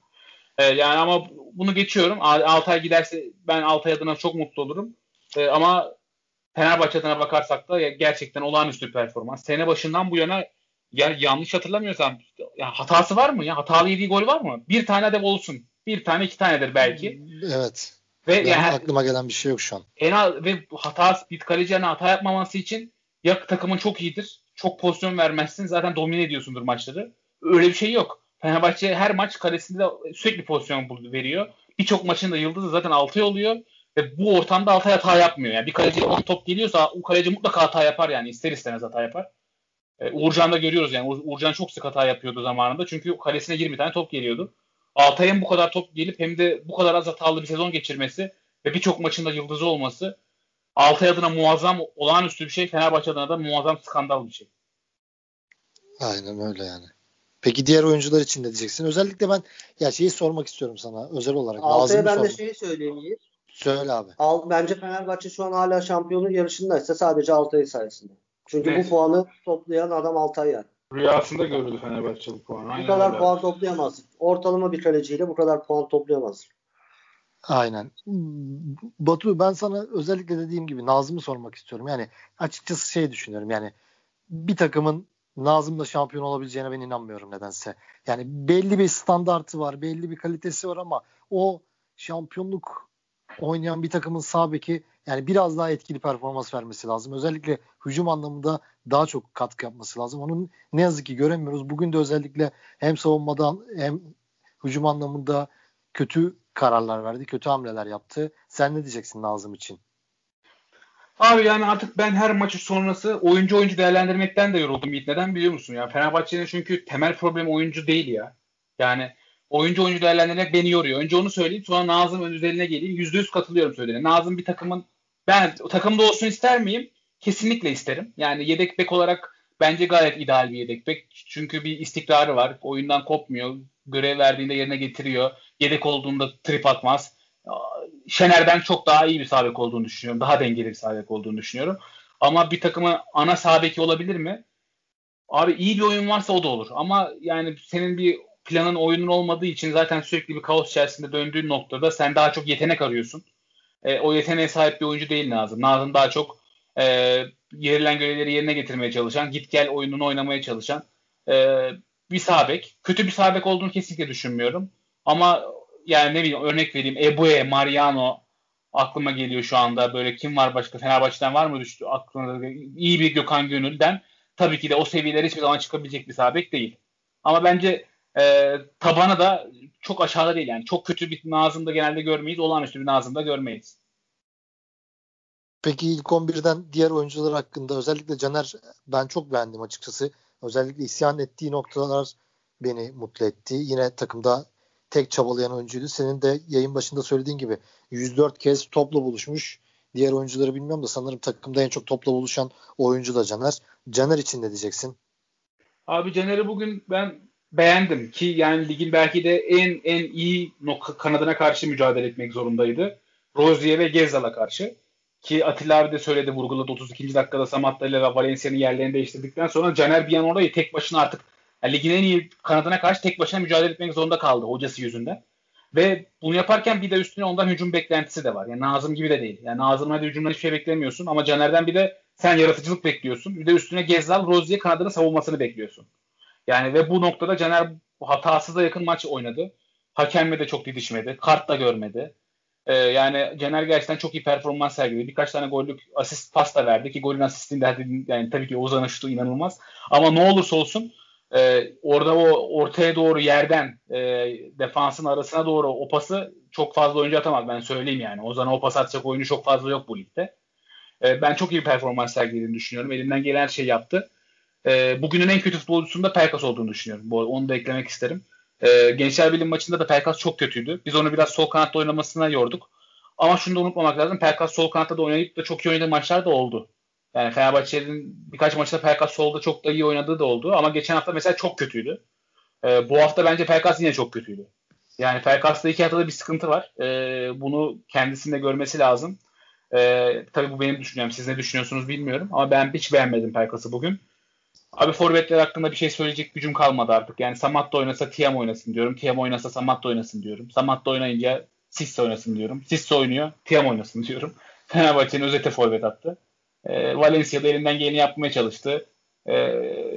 Ee, yani ama bunu geçiyorum. Altay giderse ben Altay adına çok mutlu olurum. Ee, ama Fenerbahçe adına bakarsak da gerçekten olağanüstü bir performans. Sene başından bu yana ya yanlış hatırlamıyorsam ya hatası var mı ya? Hatalı yediği gol var mı? Bir tane de olsun. Bir tane iki tanedir belki. Evet. Ve yani, aklıma gelen bir şey yok şu an. En az ve hata bir kalecilerine hata yapmaması için ya takımın çok iyidir. Çok pozisyon vermezsin. Zaten domine ediyorsundur maçları. Öyle bir şey yok. Fenerbahçe her maç kalesinde sürekli pozisyon veriyor. Birçok maçın da yıldızı zaten Altay oluyor. Ve bu ortamda Altay hata yapmıyor. Yani bir kaleci 10 top geliyorsa o kaleci mutlaka hata yapar yani. ister istemez hata yapar. E, Uğurcan'da görüyoruz yani. Uğurcan çok sık hata yapıyordu zamanında. Çünkü kalesine 20 tane top geliyordu. Altay'ın bu kadar top gelip hem de bu kadar az hatalı bir sezon geçirmesi ve birçok maçında yıldızı olması Altay adına muazzam olağanüstü bir şey. Fenerbahçe adına da muazzam skandal bir şey. Aynen öyle yani. Peki diğer oyuncular için ne diyeceksin? Özellikle ben ya şeyi sormak istiyorum sana özel olarak. Altay'a ben de şeyi söyleyeyim Yiğit. Söyle abi. Al, bence Fenerbahçe şu an hala şampiyonluk yarışındaysa sadece Altay sayesinde. Çünkü evet. bu puanı toplayan adam Altay yani. Rüyasında görüldü Fenerbahçe bu puanı. Aynen bu kadar öyle. puan toplayamaz. Ortalama bir kaleciyle bu kadar puan toplayamaz. Aynen. Batu ben sana özellikle dediğim gibi Nazım'ı sormak istiyorum. Yani açıkçası şey düşünüyorum yani bir takımın Nazım'la şampiyon olabileceğine ben inanmıyorum nedense. Yani belli bir standartı var, belli bir kalitesi var ama o şampiyonluk oynayan bir takımın sağ beki yani biraz daha etkili performans vermesi lazım. Özellikle hücum anlamında daha çok katkı yapması lazım. Onun ne yazık ki göremiyoruz. Bugün de özellikle hem savunmadan hem hücum anlamında kötü kararlar verdi, kötü hamleler yaptı. Sen ne diyeceksin Nazım için? Abi yani artık ben her maçı sonrası oyuncu oyuncu değerlendirmekten de yoruldum. Neden biliyor musun ya? Fenerbahçe'nin çünkü temel problemi oyuncu değil ya. Yani oyuncu oyuncu değerlendirmek beni yoruyor. Önce onu söyleyeyim sonra Nazım ön üzerine geleyim. Yüzde yüz katılıyorum söylediğine. Nazım bir takımın ben takımda olsun ister miyim? Kesinlikle isterim. Yani yedek bek olarak bence gayet ideal bir yedek bek. Çünkü bir istikrarı var. Oyundan kopmuyor. Görev verdiğinde yerine getiriyor. Yedek olduğunda trip atmaz. Şener'den çok daha iyi bir sabek olduğunu düşünüyorum. Daha dengeli bir sabek olduğunu düşünüyorum. Ama bir takımın ana sabeki olabilir mi? Abi iyi bir oyun varsa o da olur. Ama yani senin bir planın oyunun olmadığı için zaten sürekli bir kaos içerisinde döndüğün noktada sen daha çok yetenek arıyorsun. E, o yeteneğe sahip bir oyuncu değil Nazım. Nazım daha çok e, yerilen görevleri yerine getirmeye çalışan, git gel oyununu oynamaya çalışan e, bir sabek. Kötü bir sabek olduğunu kesinlikle düşünmüyorum. Ama yani ne bileyim örnek vereyim. Ebue, Mariano aklıma geliyor şu anda. Böyle kim var başka? Fenerbahçe'den var mı düştü aklına? iyi bir Gökhan Gönül'den. Tabii ki de o seviyelere hiçbir zaman çıkabilecek bir sabek değil. Ama bence e, tabanı da çok aşağıda değil yani. Çok kötü bir Nazım'da genelde görmeyiz. Olağanüstü bir Nazım'da görmeyiz. Peki ilk 11'den diğer oyuncular hakkında özellikle Caner ben çok beğendim açıkçası. Özellikle isyan ettiği noktalar beni mutlu etti. Yine takımda tek çabalayan oyuncuydu. Senin de yayın başında söylediğin gibi 104 kez topla buluşmuş. Diğer oyuncuları bilmiyorum da sanırım takımda en çok topla buluşan oyuncu da Caner. Caner için ne diyeceksin? Abi Caner'i bugün ben beğendim ki yani ligin belki de en en iyi kanadına karşı mücadele etmek zorundaydı. Rozier ve Gezal'a karşı. Ki Atilla abi de söyledi vurguladı 32. dakikada Samatta ile Valencia'nın yerlerini değiştirdikten sonra Caner bir an orayı tek başına artık yani ligin en iyi kanadına karşı tek başına mücadele etmek zorunda kaldı hocası yüzünden. Ve bunu yaparken bir de üstüne ondan hücum beklentisi de var. Yani Nazım gibi de değil. Yani Nazım'ın hadi hücumdan hiçbir şey beklemiyorsun ama Caner'den bir de sen yaratıcılık bekliyorsun. Bir de üstüne Gezzal, Rozier kanadını savunmasını bekliyorsun. Yani ve bu noktada Caner hatasıza yakın maç oynadı. Hakemle de çok didişmedi. Kart da görmedi. Ee, yani Caner gerçekten çok iyi performans sergiledi. Birkaç tane gollük asist pas da verdi ki golün asistinde yani tabii ki Ozan'ın şutu inanılmaz. Ama ne olursa olsun e, orada o ortaya doğru yerden e, defansın arasına doğru o pası çok fazla oyuncu atamaz. Ben söyleyeyim yani. Ozan'a o pas atacak oyuncu çok fazla yok bu ligde. E, ben çok iyi performans sergilediğini düşünüyorum. Elinden gelen her şeyi yaptı. E, bugünün en kötü futbolcusunda Pelkas olduğunu düşünüyorum. Bu, onu da eklemek isterim. E, Gençler Birliği maçında da Pelkas çok kötüydü. Biz onu biraz sol kanatta oynamasına yorduk. Ama şunu da unutmamak lazım. Pelkas sol kanatta da oynayıp da çok iyi oynadığı maçlar da oldu. Yani Fenerbahçe'nin birkaç maçta Pelkas solda çok da iyi oynadığı da oldu. Ama geçen hafta mesela çok kötüydü. E, bu hafta bence Pelkas yine çok kötüydü. Yani Pelkas'ta iki haftada bir sıkıntı var. E, bunu kendisinde görmesi lazım. E, tabii bu benim düşüncem. Siz ne düşünüyorsunuz bilmiyorum. Ama ben hiç beğenmedim Pelkas'ı bugün. Abi forvetler hakkında bir şey söyleyecek gücüm kalmadı artık. Yani Samat da oynasa Tiam oynasın diyorum. Tiam oynasa Samat da oynasın diyorum. Samat da oynayınca Sisse oynasın diyorum. Sisse oynuyor. Tiam oynasın diyorum. Fenerbahçe'nin özete forvet attı. E, Valencia'da elinden geleni yapmaya çalıştı. E,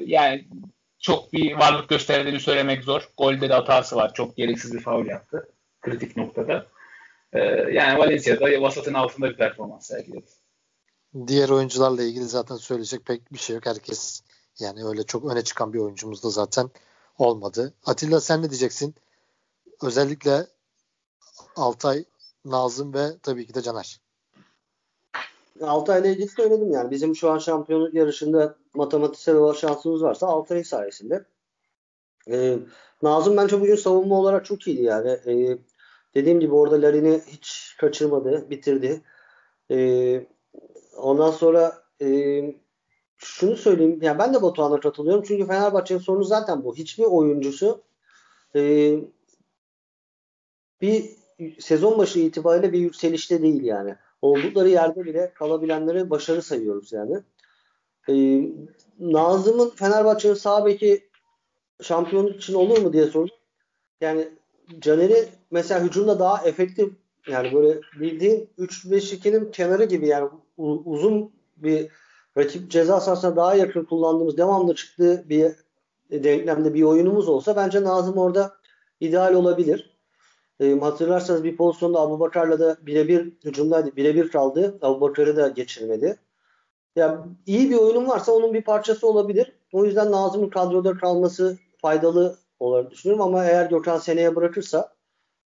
yani çok bir varlık gösterdiğini söylemek zor. Golde de hatası var. Çok gereksiz bir faul yaptı. Kritik noktada. E, yani Valencia'da vasatın altında bir performans sergiledi. Diğer oyuncularla ilgili zaten söyleyecek pek bir şey yok. Herkes yani öyle çok öne çıkan bir oyuncumuz da zaten olmadı. Atilla sen ne diyeceksin? Özellikle Altay, Nazım ve tabii ki de Caner. Altay'la ilgili söyledim yani. Bizim şu an şampiyonluk yarışında matematiksel olarak şansımız varsa Altay sayesinde. Ee, Nazım bence bugün savunma olarak çok iyiydi yani. Ee, dediğim gibi orada Larin'i hiç kaçırmadı, bitirdi. Ee, ondan sonra e, şunu söyleyeyim. Yani ben de Batuhan'a katılıyorum. Çünkü Fenerbahçe'nin sorunu zaten bu. Hiçbir oyuncusu e, bir sezon başı itibariyle bir yükselişte değil yani. Oldukları yerde bile kalabilenleri başarı sayıyoruz yani. E, Nazım'ın Fenerbahçe'nin sağ beki şampiyonluk için olur mu diye sordum. Yani Caner'i mesela hücumda daha efektif yani böyle bildiğin 3-5-2'nin kenarı gibi yani uzun bir rakip ceza sahasına daha yakın kullandığımız devamlı çıktığı bir denklemde bir oyunumuz olsa bence Nazım orada ideal olabilir. E, hatırlarsanız bir pozisyonda Abu Bakar'la da birebir hücumdaydı. Birebir kaldı. Abu Bakar'ı da geçirmedi. Yani iyi bir oyunun varsa onun bir parçası olabilir. O yüzden Nazım'ın kadroda kalması faydalı olarak düşünüyorum ama eğer Gökhan seneye bırakırsa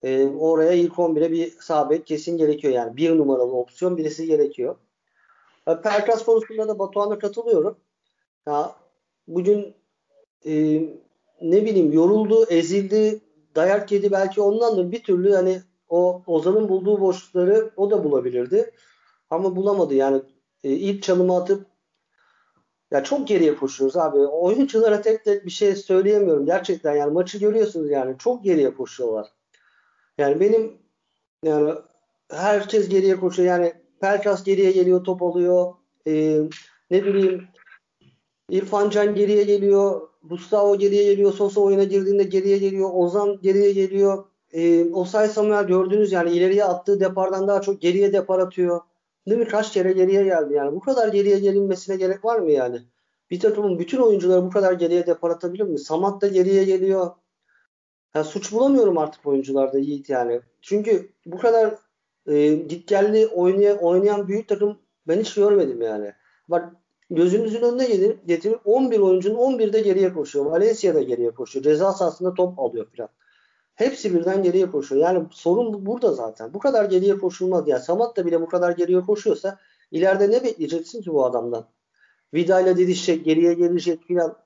e, oraya ilk 11'e bir sabit kesin gerekiyor. Yani bir numaralı opsiyon birisi gerekiyor. Pelkas konusunda da Batuhan'a katılıyorum. Ya, bugün e, ne bileyim yoruldu, ezildi, dayak yedi belki ondandır. Bir türlü hani o Ozan'ın bulduğu boşlukları o da bulabilirdi. Ama bulamadı. Yani e, ilk çalımı atıp ya çok geriye koşuyoruz abi. Oyunculara tek tek bir şey söyleyemiyorum. Gerçekten yani maçı görüyorsunuz yani. Çok geriye koşuyorlar. Yani benim yani herkes geriye koşuyor. Yani Pelkas geriye geliyor, top alıyor. Ee, ne bileyim İrfan Can geriye geliyor. Gustavo geriye geliyor. Sosa oyuna girdiğinde geriye geliyor. Ozan geriye geliyor. Ee, Osay Samuel gördünüz yani ileriye attığı depardan daha çok geriye depar atıyor. Değil mi? Kaç kere geriye geldi yani. Bu kadar geriye gelinmesine gerek var mı yani? Bir takımın bütün oyuncuları bu kadar geriye depar atabilir mi? Samat da geriye geliyor. Yani suç bulamıyorum artık oyuncularda Yiğit yani. Çünkü bu kadar e, gitgelli oynayan, oynayan büyük takım ben hiç görmedim yani. Bak gözünüzün önüne getirip, getirip 11 oyuncunun 11'de geriye koşuyor. Valencia da geriye koşuyor. Ceza sahasında top alıyor falan. Hepsi birden geriye koşuyor. Yani sorun burada zaten. Bu kadar geriye koşulmaz. Yani Samat da bile bu kadar geriye koşuyorsa ileride ne bekleyeceksin ki bu adamdan? Vida ile didişecek, geriye gelecek filan.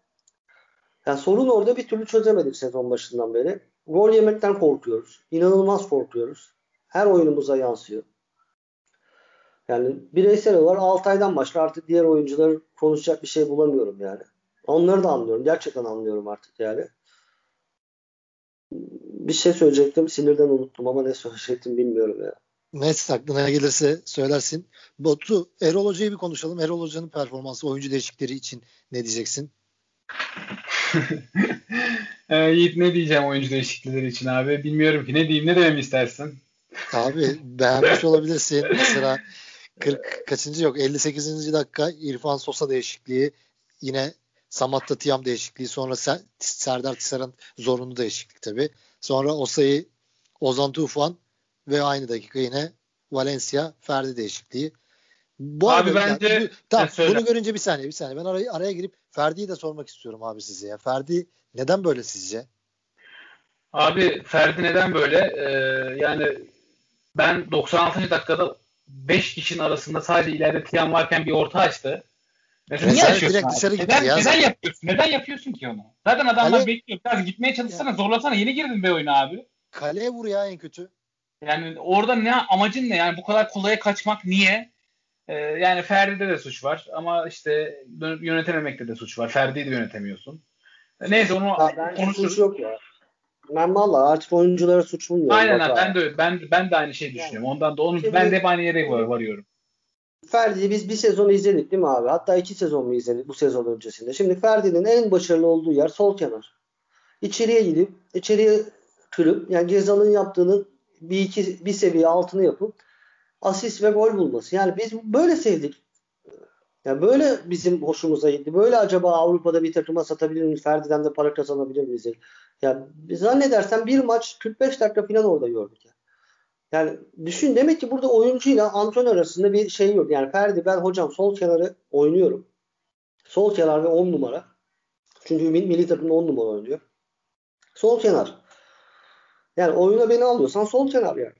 Yani sorun orada bir türlü çözemedik sezon başından beri. Gol yemekten korkuyoruz. İnanılmaz korkuyoruz. Her oyunumuza yansıyor. Yani bireysel olarak Altay'dan başka artık diğer oyuncuları konuşacak bir şey bulamıyorum yani. Onları da anlıyorum. Gerçekten anlıyorum artık yani. bir şey söyleyecektim. Sinirden unuttum ama ne söyleyecektim bilmiyorum ya. Neyse aklına gelirse söylersin. Botu Erol Hoca'yı bir konuşalım. Erol Hoca'nın performansı, oyuncu değişikleri için ne diyeceksin? ee, Yiğit ne diyeceğim oyuncu değişiklikleri için abi? Bilmiyorum ki ne diyeyim ne dememi istersin? Abi beğenmiş olabilirsin. Mesela 40 kaçıncı yok 58. dakika İrfan Sosa değişikliği yine Samatta Tiam değişikliği sonra Ser, Serdar Tisar'ın zorunlu değişiklik tabi. Sonra Osayi Ozan Tufan ve aynı dakika yine Valencia Ferdi değişikliği. Bu abi arada, bence yani, tamam, bunu görünce bir saniye bir saniye ben araya, araya girip Ferdi'yi de sormak istiyorum abi size ya. Ferdi neden böyle sizce? Abi Ferdi neden böyle? Ee, yani ben 96. dakikada 5 kişinin arasında sadece ileride Tiyan varken bir orta açtı. Mesela niye açıyorsun direkt abi? dışarı neden, ya. neden yapıyorsun? Neden yapıyorsun ki onu? Zaten adamlar Kale... bekliyor. Biraz gitmeye çalışsana, ya. zorlasana. Yeni girdin be oyuna abi. Kaleye vur ya en kötü. Yani orada ne amacın ne? Yani bu kadar kolaya kaçmak niye? Ee, yani Ferdi'de de suç var ama işte yönetememekte de suç var. Ferdi'yi de yönetemiyorsun. Neyse onu ya, konuşuruz. Suç yok ya. Ben valla artık oyunculara suç bulmuyorum. Aynen abi, ben de ben ben de aynı şeyi düşünüyorum. Yani, Ondan da onu ben de hep aynı yere var, varıyorum. Ferdi'yi biz bir sezon izledik değil mi abi? Hatta iki sezon mu izledik bu sezon öncesinde. Şimdi Ferdi'nin en başarılı olduğu yer sol kenar. İçeriye gidip içeriye kırıp yani Gezal'ın yaptığının bir iki bir seviye altını yapıp asist ve gol bulması. Yani biz böyle sevdik. Yani böyle bizim hoşumuza gitti. Böyle acaba Avrupa'da bir takıma satabilir miyiz? Ferdi'den de para kazanabilir miyiz? Ya zannedersen bir maç 45 dakika falan orada gördük. Yani. yani düşün demek ki burada oyuncuyla antrenör arasında bir şey yok. Yani Ferdi ben hocam sol kenarı oynuyorum. Sol kenar ve 10 numara. Çünkü milli takımda 10 numara oynuyor. Sol kenar. Yani oyuna beni alıyorsan sol kenar yani.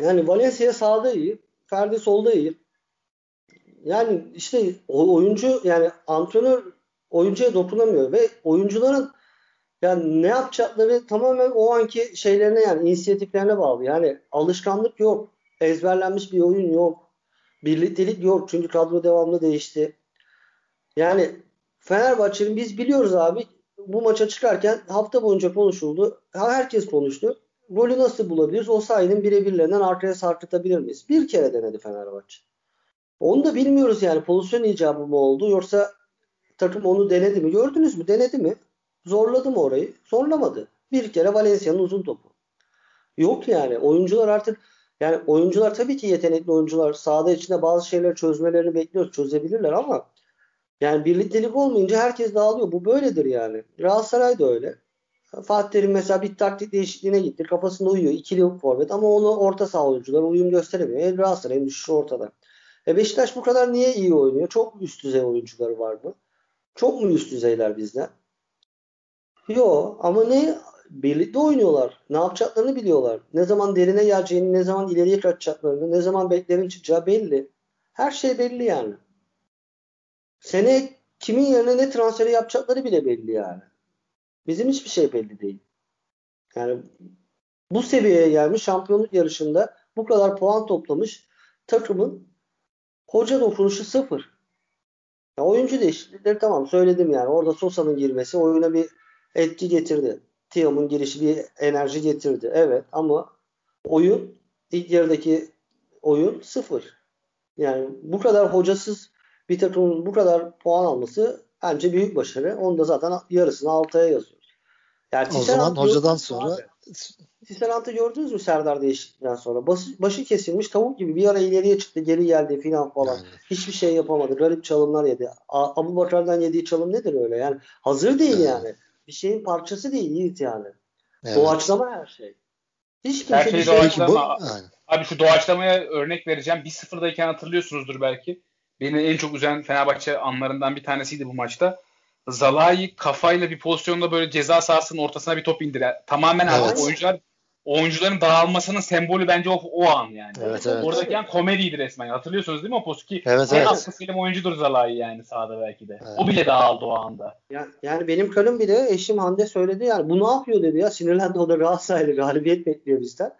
Yani Valencia sağda iyi. Ferdi solda iyi. Yani işte oyuncu yani antrenör oyuncuya dokunamıyor ve oyuncuların yani ne yapacakları tamamen o anki şeylerine yani inisiyatiflerine bağlı. Yani alışkanlık yok. Ezberlenmiş bir oyun yok. Birliktelik yok. Çünkü kadro devamlı değişti. Yani Fenerbahçe'nin biz biliyoruz abi bu maça çıkarken hafta boyunca konuşuldu. Herkes konuştu. Golü nasıl bulabiliriz? O sayının birebirlerinden arkaya sarkıtabilir miyiz? Bir kere denedi Fenerbahçe. Onu da bilmiyoruz yani pozisyon icabı mı oldu yoksa takım onu denedi mi? Gördünüz mü? Denedi mi? Zorladı mı orayı? Zorlamadı. Bir kere Valencia'nın uzun topu. Yok yani. Oyuncular artık yani oyuncular tabii ki yetenekli oyuncular. Sahada içinde bazı şeyleri çözmelerini bekliyoruz. Çözebilirler ama yani birliktelik olmayınca herkes dağılıyor. Bu böyledir yani. Galatasaray da öyle. Fatih Terim mesela bir taktik değişikliğine gitti. Kafasında uyuyor. İkili forvet ama onu orta saha oyuncular uyum gösteremiyor. E, Galatasaray'ın düşüşü ortada. E Beşiktaş bu kadar niye iyi oynuyor? Çok üst düzey oyuncuları var mı? Çok mu üst düzeyler bizden? Yok ama ne? Birlikte oynuyorlar. Ne yapacaklarını biliyorlar. Ne zaman derine geleceğini, ne zaman ileriye kaçacaklarını, ne zaman beklerin çıkacağı belli. Her şey belli yani. Sene kimin yerine ne transferi yapacakları bile belli yani. Bizim hiçbir şey belli değil. Yani bu seviyeye gelmiş şampiyonluk yarışında bu kadar puan toplamış takımın hoca dokunuşu sıfır. Ya oyuncu değişiklikleri tamam söyledim yani. Orada Sosa'nın girmesi oyuna bir etki getirdi. Tiam'ın girişi bir enerji getirdi. Evet ama oyun ilk yarıdaki oyun sıfır. Yani bu kadar hocasız bir takımın bu kadar puan alması bence büyük başarı. Onu da zaten yarısını Altay'a yazıyor. Yani o zaman hocadan sonra Tisserant'ı gördünüz mü Serdar değişiklikten sonra? Başı, başı kesilmiş tavuk gibi bir ara ileriye çıktı geri geldi filan falan. Yani. Hiçbir şey yapamadı. Garip çalımlar yedi. Abu Bakar'dan yediği çalım nedir öyle? Yani hazır değil evet. yani. Bir şeyin parçası değil Yiğit yani. Evet. Doğaçlama her şey. Hiç her şey şey doğaçlama. Bu, Abi şu doğaçlamaya örnek vereceğim. 1-0'dayken hatırlıyorsunuzdur belki. Beni en çok üzen Fenerbahçe anlarından bir tanesiydi bu maçta. Zalai kafayla bir pozisyonda böyle ceza sahasının ortasına bir top indirer. Tamamen evet. abi oyuncular oyuncuların dağılmasının sembolü bence o, o an yani. Evet, evet. Oradaki an komediydi resmen. Hatırlıyorsunuz değil mi o postu ki evet, en evet. aslı film oyuncudur Zalai yani sahada belki de. Evet. O bile dağıldı o anda. Yani, yani benim kanım bile eşim Hande söyledi yani bu ne yapıyor dedi ya sinirlendi o da Galatasaraylı galibiyet bekliyor bizden.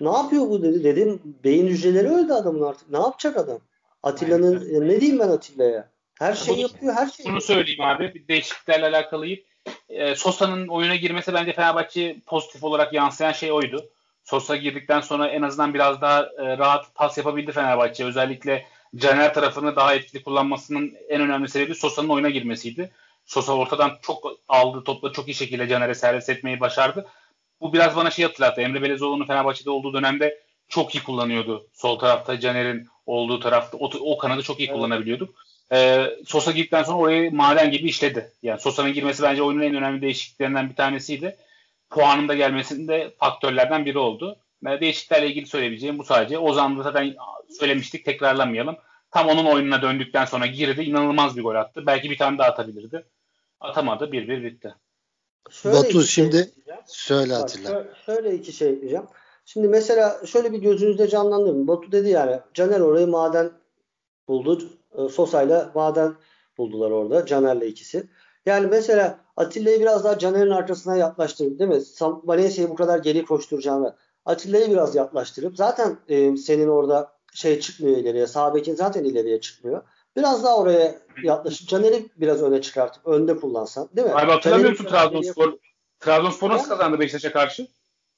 Ne yapıyor bu dedi. Dedim beyin hücreleri öldü adamın artık. Ne yapacak adam? Atilla'nın ne diyeyim ben Atilla'ya? Her şey yapıyor, her şey. Bunu söyleyeyim abi. Bir değişikliklerle alakalıyım. e, Sosa'nın oyuna girmesi bence Fenerbahçe pozitif olarak yansıyan şey oydu. Sosa girdikten sonra en azından biraz daha e, rahat pas yapabildi Fenerbahçe. Özellikle Caner tarafını daha etkili kullanmasının en önemli sebebi Sosa'nın oyuna girmesiydi. Sosa ortadan çok aldı topları çok iyi şekilde Caner'e servis etmeyi başardı. Bu biraz bana şey hatırlattı. Emre Belezoğlu'nun Fenerbahçe'de olduğu dönemde çok iyi kullanıyordu. Sol tarafta Caner'in olduğu tarafta o, o kanadı çok iyi evet. kullanabiliyorduk. Ee, Sosa girdikten sonra orayı maden gibi işledi. Yani Sosa'nın girmesi bence oyunun en önemli değişikliklerinden bir tanesiydi. Puanın da gelmesinde faktörlerden biri oldu. Yani değişikliklerle ilgili söyleyebileceğim bu sadece. Ozan'da zaten söylemiştik tekrarlamayalım. Tam onun oyununa döndükten sonra girdi. inanılmaz bir gol attı. Belki bir tane daha atabilirdi. Atamadı. 1-1 bitti. Şöyle Batu şimdi şey söyle Atilla. Şöyle, şöyle iki şey diyeceğim. Şimdi mesela şöyle bir gözünüzde canlandırın. Batu dedi yani Caner orayı maden buldu. E, Sosa'yla maden buldular orada. Caner'le ikisi. Yani mesela Atilla'yı biraz daha Caner'in arkasına yaklaştırıp değil mi? Valencia'yı bu kadar geri koşturacağını Atilla'yı biraz yaklaştırıp zaten e, senin orada şey çıkmıyor ileriye. Sağ bekin zaten ileriye çıkmıyor. Biraz daha oraya yaklaşıp Caner'i biraz öne çıkartıp önde kullansan değil mi? Abi hatırlamıyor musun Trabzonspor? Trabzonspor nasıl kazandı Beşiktaş'a karşı?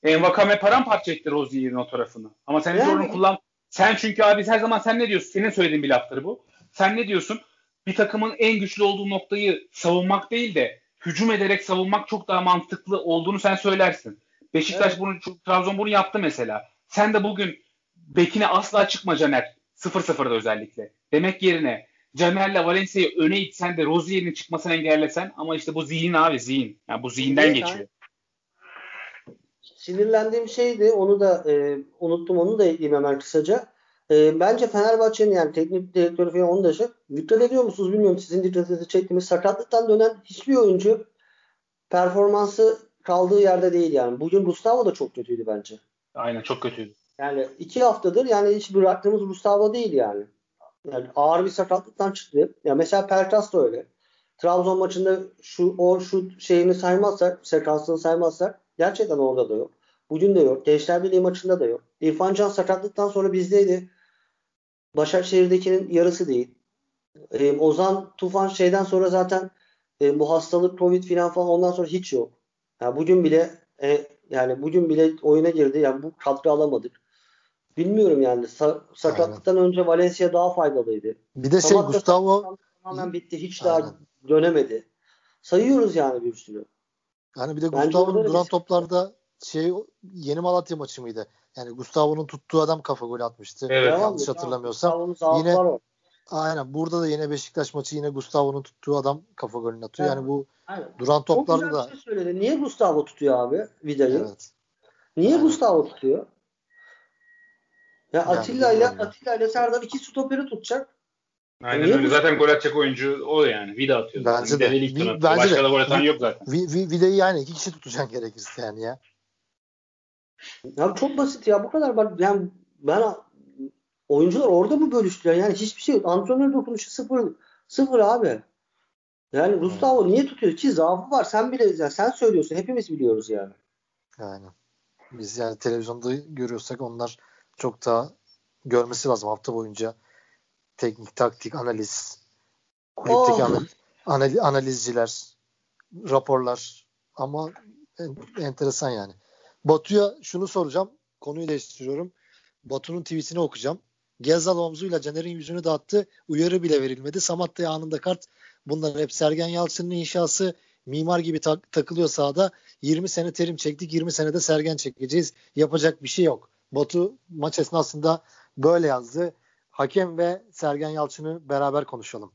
Envakame paramparça etti Rozier'in o tarafını. Ama sen yani, onu kullan. Sen çünkü abi her zaman sen ne diyorsun? Senin söylediğin bir laftır bu. Sen ne diyorsun? Bir takımın en güçlü olduğu noktayı savunmak değil de hücum ederek savunmak çok daha mantıklı olduğunu sen söylersin. Beşiktaş evet. bunu Trabzon bunu yaptı mesela. Sen de bugün bekine asla çıkma Caner. 0-0'da özellikle. Demek yerine Caner'le Valencia'yı öne itsen de Rozier'in çıkmasını engellesen ama işte bu zihin abi zihin. Yani bu zihinden evet, geçiyor. Sinirlendiğim şeydi onu da e, unuttum onu da ekleyeyim hemen kısaca. E, bence Fenerbahçe'nin yani teknik direktörü falan onu da şey. Dikkat ediyor musunuz bilmiyorum sizin dikkatinizi çektiğimiz sakatlıktan dönen hiçbir oyuncu performansı kaldığı yerde değil yani. Bugün Gustavo da çok kötüydü bence. Aynen çok kötüydü. Yani iki haftadır yani hiç bıraktığımız Gustavo değil yani. Yani ağır bir sakatlıktan çıktı. Ya mesela Pelkas da öyle. Trabzon maçında şu o şu şeyini saymazsak, sekansını saymazsak gerçekten orada da yok. Bugün de yok. Gençler Birliği maçında da yok. İrfan Can sakatlıktan sonra bizdeydi. Başakşehir'dekinin yarısı değil. Ee, Ozan Tufan şeyden sonra zaten e, bu hastalık Covid falan falan ondan sonra hiç yok. Yani bugün bile e, yani bugün bile oyuna girdi. Yani bu kadro alamadık. Bilmiyorum yani. Sa- sakatlıktan Aynen. önce Valencia daha faydalıydı. Bir de şey Samat Gustavo tamamen bitti. Hiç Aynen. daha dönemedi. Sayıyoruz yani bir sürü. Yani bir de Gustavo'nun duran toplarda şey yeni Malatya maçı mıydı? Yani Gustavo'nun tuttuğu adam kafa golü atmıştı. Evet. Yanlış hatırlamıyorsam. Yine Aynen. Burada da yine Beşiktaş maçı yine Gustavo'nun tuttuğu adam kafa golünü atıyor. Evet. Yani bu Aynen. duran toplarda da. Şey söyledi. Niye Gustavo tutuyor abi Vida'yı? Evet. Niye Aynen. Gustavo tutuyor? Ya Atilla ile Atilla ile Serdar iki stoperi tutacak. Aynen Niye öyle. Bu? Zaten gol atacak oyuncu o yani. Vida atıyor. Bence de. Vi, bence Başka de. da gol atan yok zaten. Vi, vi, Vida'yı yani iki kişi tutacaksın gerekirse yani ya. Ya çok basit ya. Bu kadar bak yani ben oyuncular orada mı bölüştüler? Yani hiçbir şey yok. Antrenör dokunuşu sıfır. Sıfır abi. Yani Gustavo niye tutuyor ki? Zaafı var. Sen bile yani sen söylüyorsun. Hepimiz biliyoruz yani. Aynen. Biz yani televizyonda görüyorsak onlar çok daha görmesi lazım hafta boyunca. Teknik, taktik, analiz, kulüpteki oh. analiz, analizciler, raporlar ama en, enteresan yani. Batu'ya şunu soracağım. Konuyu değiştiriyorum. Batu'nun tweetini okuyacağım. Gezal omzuyla Caner'in yüzünü dağıttı. Uyarı bile verilmedi. Samatta'ya anında kart. Bunlar hep Sergen Yalçın'ın inşası. Mimar gibi tak- takılıyor sahada. 20 sene terim çektik. 20 senede Sergen çekeceğiz. Yapacak bir şey yok. Batu maç esnasında böyle yazdı. Hakem ve Sergen Yalçın'ı beraber konuşalım.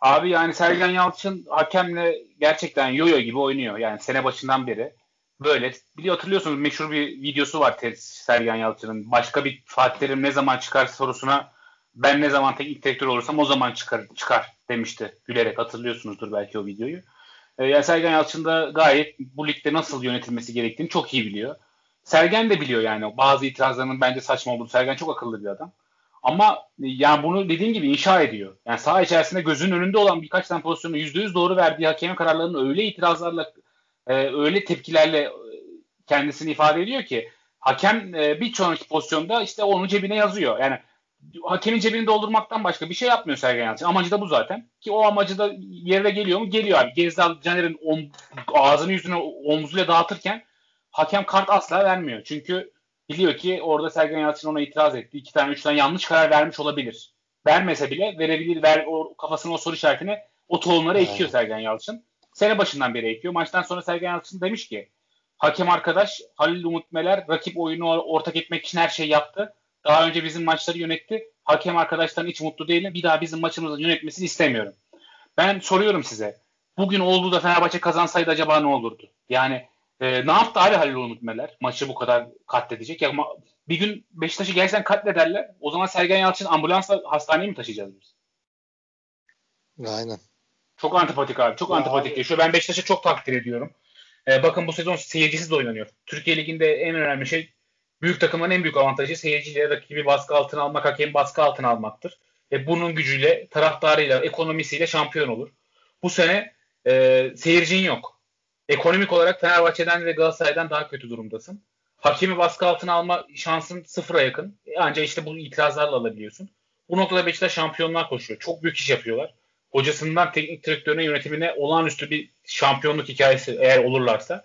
Abi yani Sergen Yalçın hakemle gerçekten yoyo gibi oynuyor. Yani sene başından beri. Böyle. Biliyor hatırlıyorsunuz meşhur bir videosu var Sergen Yalçın'ın. Başka bir Fatih Terim ne zaman çıkar sorusuna ben ne zaman teknik direktör olursam o zaman çıkar, çıkar demişti gülerek. Hatırlıyorsunuzdur belki o videoyu. Ee, yani Sergen Yalçın da gayet bu ligde nasıl yönetilmesi gerektiğini çok iyi biliyor. Sergen de biliyor yani bazı itirazlarının bence saçma olduğunu. Sergen çok akıllı bir adam. Ama yani bunu dediğim gibi inşa ediyor. Yani saha içerisinde gözünün önünde olan birkaç tane pozisyonu %100 doğru verdiği hakem kararlarını öyle itirazlarla e, öyle tepkilerle e, kendisini ifade ediyor ki hakem e, bir sonraki pozisyonda işte onun cebine yazıyor. Yani hakemin cebini doldurmaktan başka bir şey yapmıyor Sergen Yalçın. Amacı da bu zaten. Ki o amacı da yerine geliyor mu? Geliyor abi. Gezdal Caner'in om, ağzını yüzünü omzuyla dağıtırken hakem kart asla vermiyor. Çünkü biliyor ki orada Sergen Yalçın ona itiraz etti. İki tane üç tane yanlış karar vermiş olabilir. Vermese bile verebilir. Ver, o, kafasına o soru işaretini o tohumları ekiyor Sergen Yalçın. Sene başından beri ekiyor. Maçtan sonra Sergen Yalçın demiş ki hakem arkadaş Halil Umut Meler rakip oyunu ortak etmek için her şeyi yaptı. Daha önce bizim maçları yönetti. Hakem arkadaşların hiç mutlu değilim. Bir daha bizim maçımızı yönetmesini istemiyorum. Ben soruyorum size. Bugün olduğu da Fenerbahçe kazansaydı acaba ne olurdu? Yani e, ne yaptı abi Halil Umut Meler? Maçı bu kadar katledecek. Ya, bir gün Beşiktaş'ı gerçekten katlederler. O zaman Sergen Yalçın ambulansla hastaneye mi taşıyacağız biz? Aynen. Çok antipatik abi. Çok ya antipatik abi. yaşıyor. Ben Beşiktaş'ı çok takdir ediyorum. Ee, bakın bu sezon seyircisiz oynanıyor. Türkiye Ligi'nde en önemli şey büyük takımların en büyük avantajı seyirciyle rakibi baskı altına almak, hakem baskı altına almaktır. E, bunun gücüyle, taraftarıyla, ekonomisiyle şampiyon olur. Bu sene e, seyircin yok. Ekonomik olarak Fenerbahçe'den ve Galatasaray'dan daha kötü durumdasın. Hakemi baskı altına alma şansın sıfıra yakın. Ancak işte bu itirazlarla alabiliyorsun. Bu noktada Beşiktaş şampiyonlar koşuyor. Çok büyük iş yapıyorlar. Hocasından teknik direktörüne yönetimine olağanüstü bir şampiyonluk hikayesi eğer olurlarsa.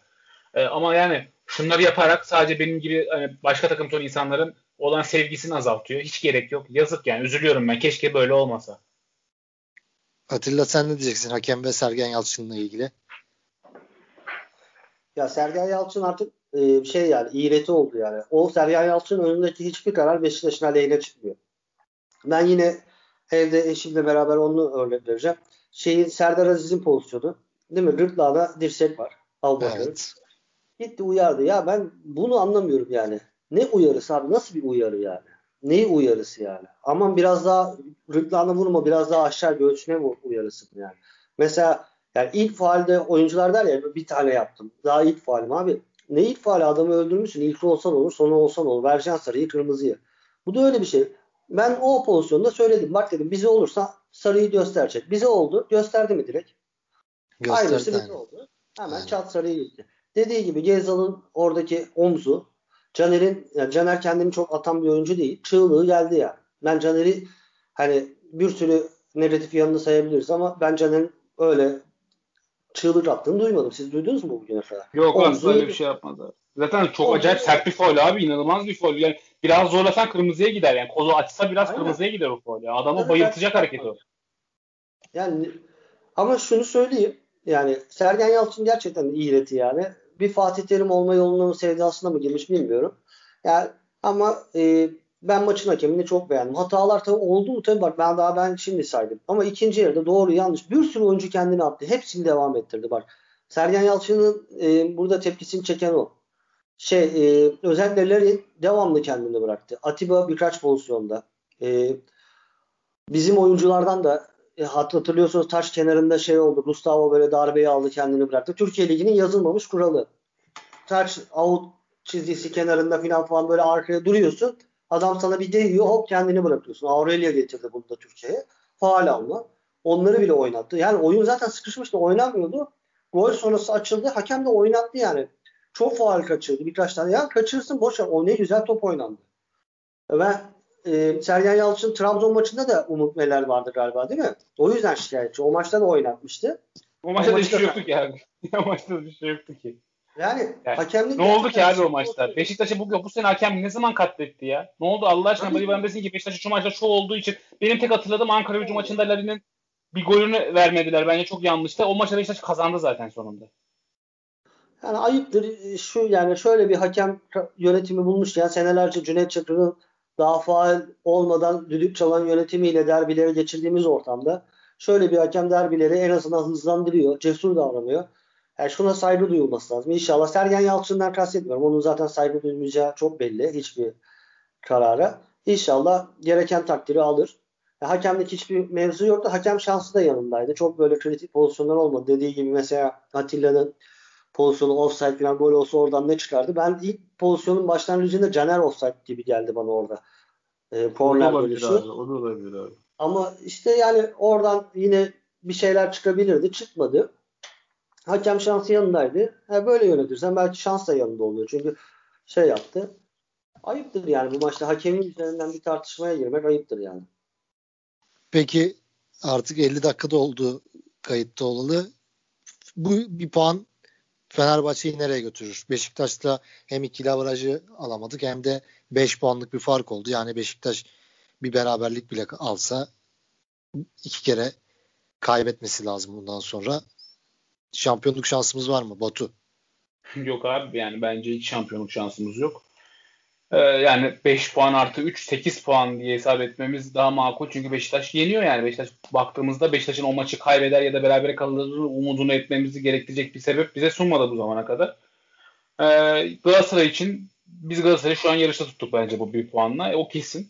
E, ama yani şunları yaparak sadece benim gibi hani başka takım ton insanların olan sevgisini azaltıyor. Hiç gerek yok. Yazık yani. Üzülüyorum ben. Keşke böyle olmasa. Atilla sen ne diyeceksin hakem ve Sergen Yalçın'la ilgili? Ya Sergen Yalçın artık e, şey yani iğreti oldu yani. O Sergen Yalçın önündeki hiçbir karar Beşiktaş'ın aleyhine çıkmıyor. Ben yine evde eşimle beraber onu örnek vereceğim. Şeyin Serdar Aziz'in pozisyonu. Değil mi? Gırtlağına dirsek var. Albakır. Evet. Gitti uyardı. Ya ben bunu anlamıyorum yani. Ne uyarısı abi? Nasıl bir uyarı yani? Neyi uyarısı yani? Aman biraz daha rıklağına vurma biraz daha aşağı göğsüne uyarısı yani? Mesela yani ilk faalde oyuncular der ya bir tane yaptım. Daha ilk faalim abi. Ne ilk faali adamı öldürmüşsün. İlk olsan olur sonu olsan olur. Vereceksin sarıyı kırmızıyı. Bu da öyle bir şey. Ben o pozisyonda söyledim. Bak dedim bize olursa sarıyı gösterecek. Bize oldu. Gösterdi mi direkt? Gösterdi. Aynısı bize oldu. Hemen Aynen. çat sarıyı gitti. Dediği gibi Gezal'ın oradaki omzu Caner'in yani Caner kendini çok atan bir oyuncu değil. Çığlığı geldi ya. Yani. Ben Caner'i hani bir sürü negatif yanını sayabiliriz ama ben Caner'in öyle çığlık attığını duymadım. Siz duydunuz mu bugüne kadar? Yok Omzu, öyle bir şey yapmadı. Zaten çok acayip sert bir foul abi. inanılmaz bir foul. Yani biraz zorlasan kırmızıya gider. Yani kolu açsa biraz Aynen. kırmızıya gider o foul. Ya. Adamı evet, bayıltacak hareket o. Yani ama şunu söyleyeyim. Yani Sergen Yalçın gerçekten iğreti yani. Bir Fatih Terim olma yolunun sevdasına mı girmiş bilmiyorum. Yani ama e, ben maçın hakemini çok beğendim. Hatalar tabii oldu mu tabii bak ben daha ben şimdi saydım. Ama ikinci yarıda doğru yanlış bir sürü oyuncu kendini attı. Hepsini devam ettirdi bak. Sergen Yalçın'ın e, burada tepkisini çeken o. Şey e, Larry devamlı kendini bıraktı. Atiba birkaç pozisyonda. E, bizim oyunculardan da e, hatırlıyorsunuz taş kenarında şey oldu. Gustavo böyle darbeyi aldı kendini bıraktı. Türkiye Ligi'nin yazılmamış kuralı. Taş out çizgisi kenarında falan falan böyle arkaya duruyorsun. Adam sana bir değiyor hop kendini bırakıyorsun. Aurelio getirdi bunu da Türkiye'ye. Faal alma. Onları bile oynattı. Yani oyun zaten sıkışmıştı oynamıyordu. Gol sonrası açıldı. Hakem de oynattı yani. Çok faal kaçırdı birkaç tane. Ya kaçırsın boş ver. O ne güzel top oynandı. Ve e, Sergen Yalçın Trabzon maçında da Umut Meler vardı galiba değil mi? O yüzden şikayetçi. O maçta da oynatmıştı. O maçta da bir şey yoktu ki abi. o maçta da bir şey yoktu ki. Yani, yani hakemlik ne oldu ki abi o maçta? Beşiktaş'ı bu, bu sene hakem ne zaman katletti ya? Ne oldu Allah aşkına? Bari ben desin ki Beşiktaş'ı şu maçta şu olduğu için benim tek hatırladığım Ankara gücü maçında Larin'in bir golünü vermediler. Bence çok yanlıştı. O maçta Beşiktaş kazandı zaten sonunda. Yani ayıptır. Şu yani şöyle bir hakem yönetimi bulmuş ya senelerce Cüneyt Çakır'ın daha faal olmadan düdük çalan yönetimiyle derbileri geçirdiğimiz ortamda şöyle bir hakem derbileri en azından hızlandırıyor. Cesur davranıyor. Yani şuna saygı duyulması lazım. İnşallah Sergen Yalçın'dan kastetmiyorum. Onun zaten saygı duymayacağı çok belli. Hiçbir karara. İnşallah gereken takdiri alır. Yani hakemlik hiçbir mevzu yoktu. Hakem şansı da yanındaydı. Çok böyle kritik pozisyonlar olmadı. Dediği gibi mesela Atilla'nın pozisyonu offside falan gol olsa oradan ne çıkardı? Ben ilk pozisyonun başlangıcında Caner offside gibi geldi bana orada. E, corner bölüşü. Abi, o da olabilir abi. Ama işte yani oradan yine bir şeyler çıkabilirdi. Çıkmadı. Hakem şansı yanındaydı. Ha, böyle yönetirsen belki şans da yanında oluyor. Çünkü şey yaptı. ayıptır yani bu maçta hakemin üzerinden bir tartışmaya girmek ayıptır yani. Peki artık 50 dakikada oldu kayıtta olalı. Bu bir puan Fenerbahçe'yi nereye götürür? Beşiktaş'ta hem ikili avarajı alamadık hem de 5 puanlık bir fark oldu. Yani Beşiktaş bir beraberlik bile alsa iki kere kaybetmesi lazım bundan sonra. Şampiyonluk şansımız var mı Batu? Yok abi yani bence hiç şampiyonluk şansımız yok. Ee, yani 5 puan artı 3 8 puan diye hesap etmemiz daha makul. Çünkü Beşiktaş yeniyor yani. Beşiktaş baktığımızda Beşiktaş'ın o maçı kaybeder ya da berabere kalır umudunu etmemizi gerektirecek bir sebep bize sunmadı bu zamana kadar. Ee, Galatasaray için biz Galatasaray'ı şu an yarışta tuttuk bence bu bir puanla. E, o kesin.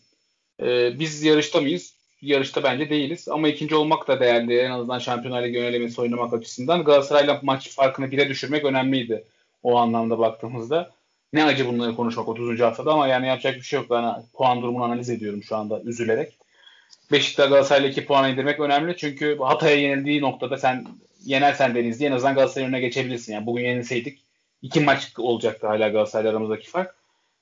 Ee, biz yarışta mıyız? Yarışta bence değiliz. Ama ikinci olmak da değerli. En azından Şampiyonlar Ligi önelemesi oynamak açısından. Galatasaray'la maç farkını bire düşürmek önemliydi. O anlamda baktığımızda. Ne acı bunları konuşmak 30. haftada ama yani yapacak bir şey yok. Ben puan durumunu analiz ediyorum şu anda üzülerek. Beşiktaş Galatasaray'la 2 puan indirmek önemli. Çünkü Hatay'a yenildiği noktada sen yenersen Denizli en azından Galatasaray'ın önüne geçebilirsin. Yani bugün yenilseydik iki maç olacaktı hala Galatasaray'la aramızdaki fark.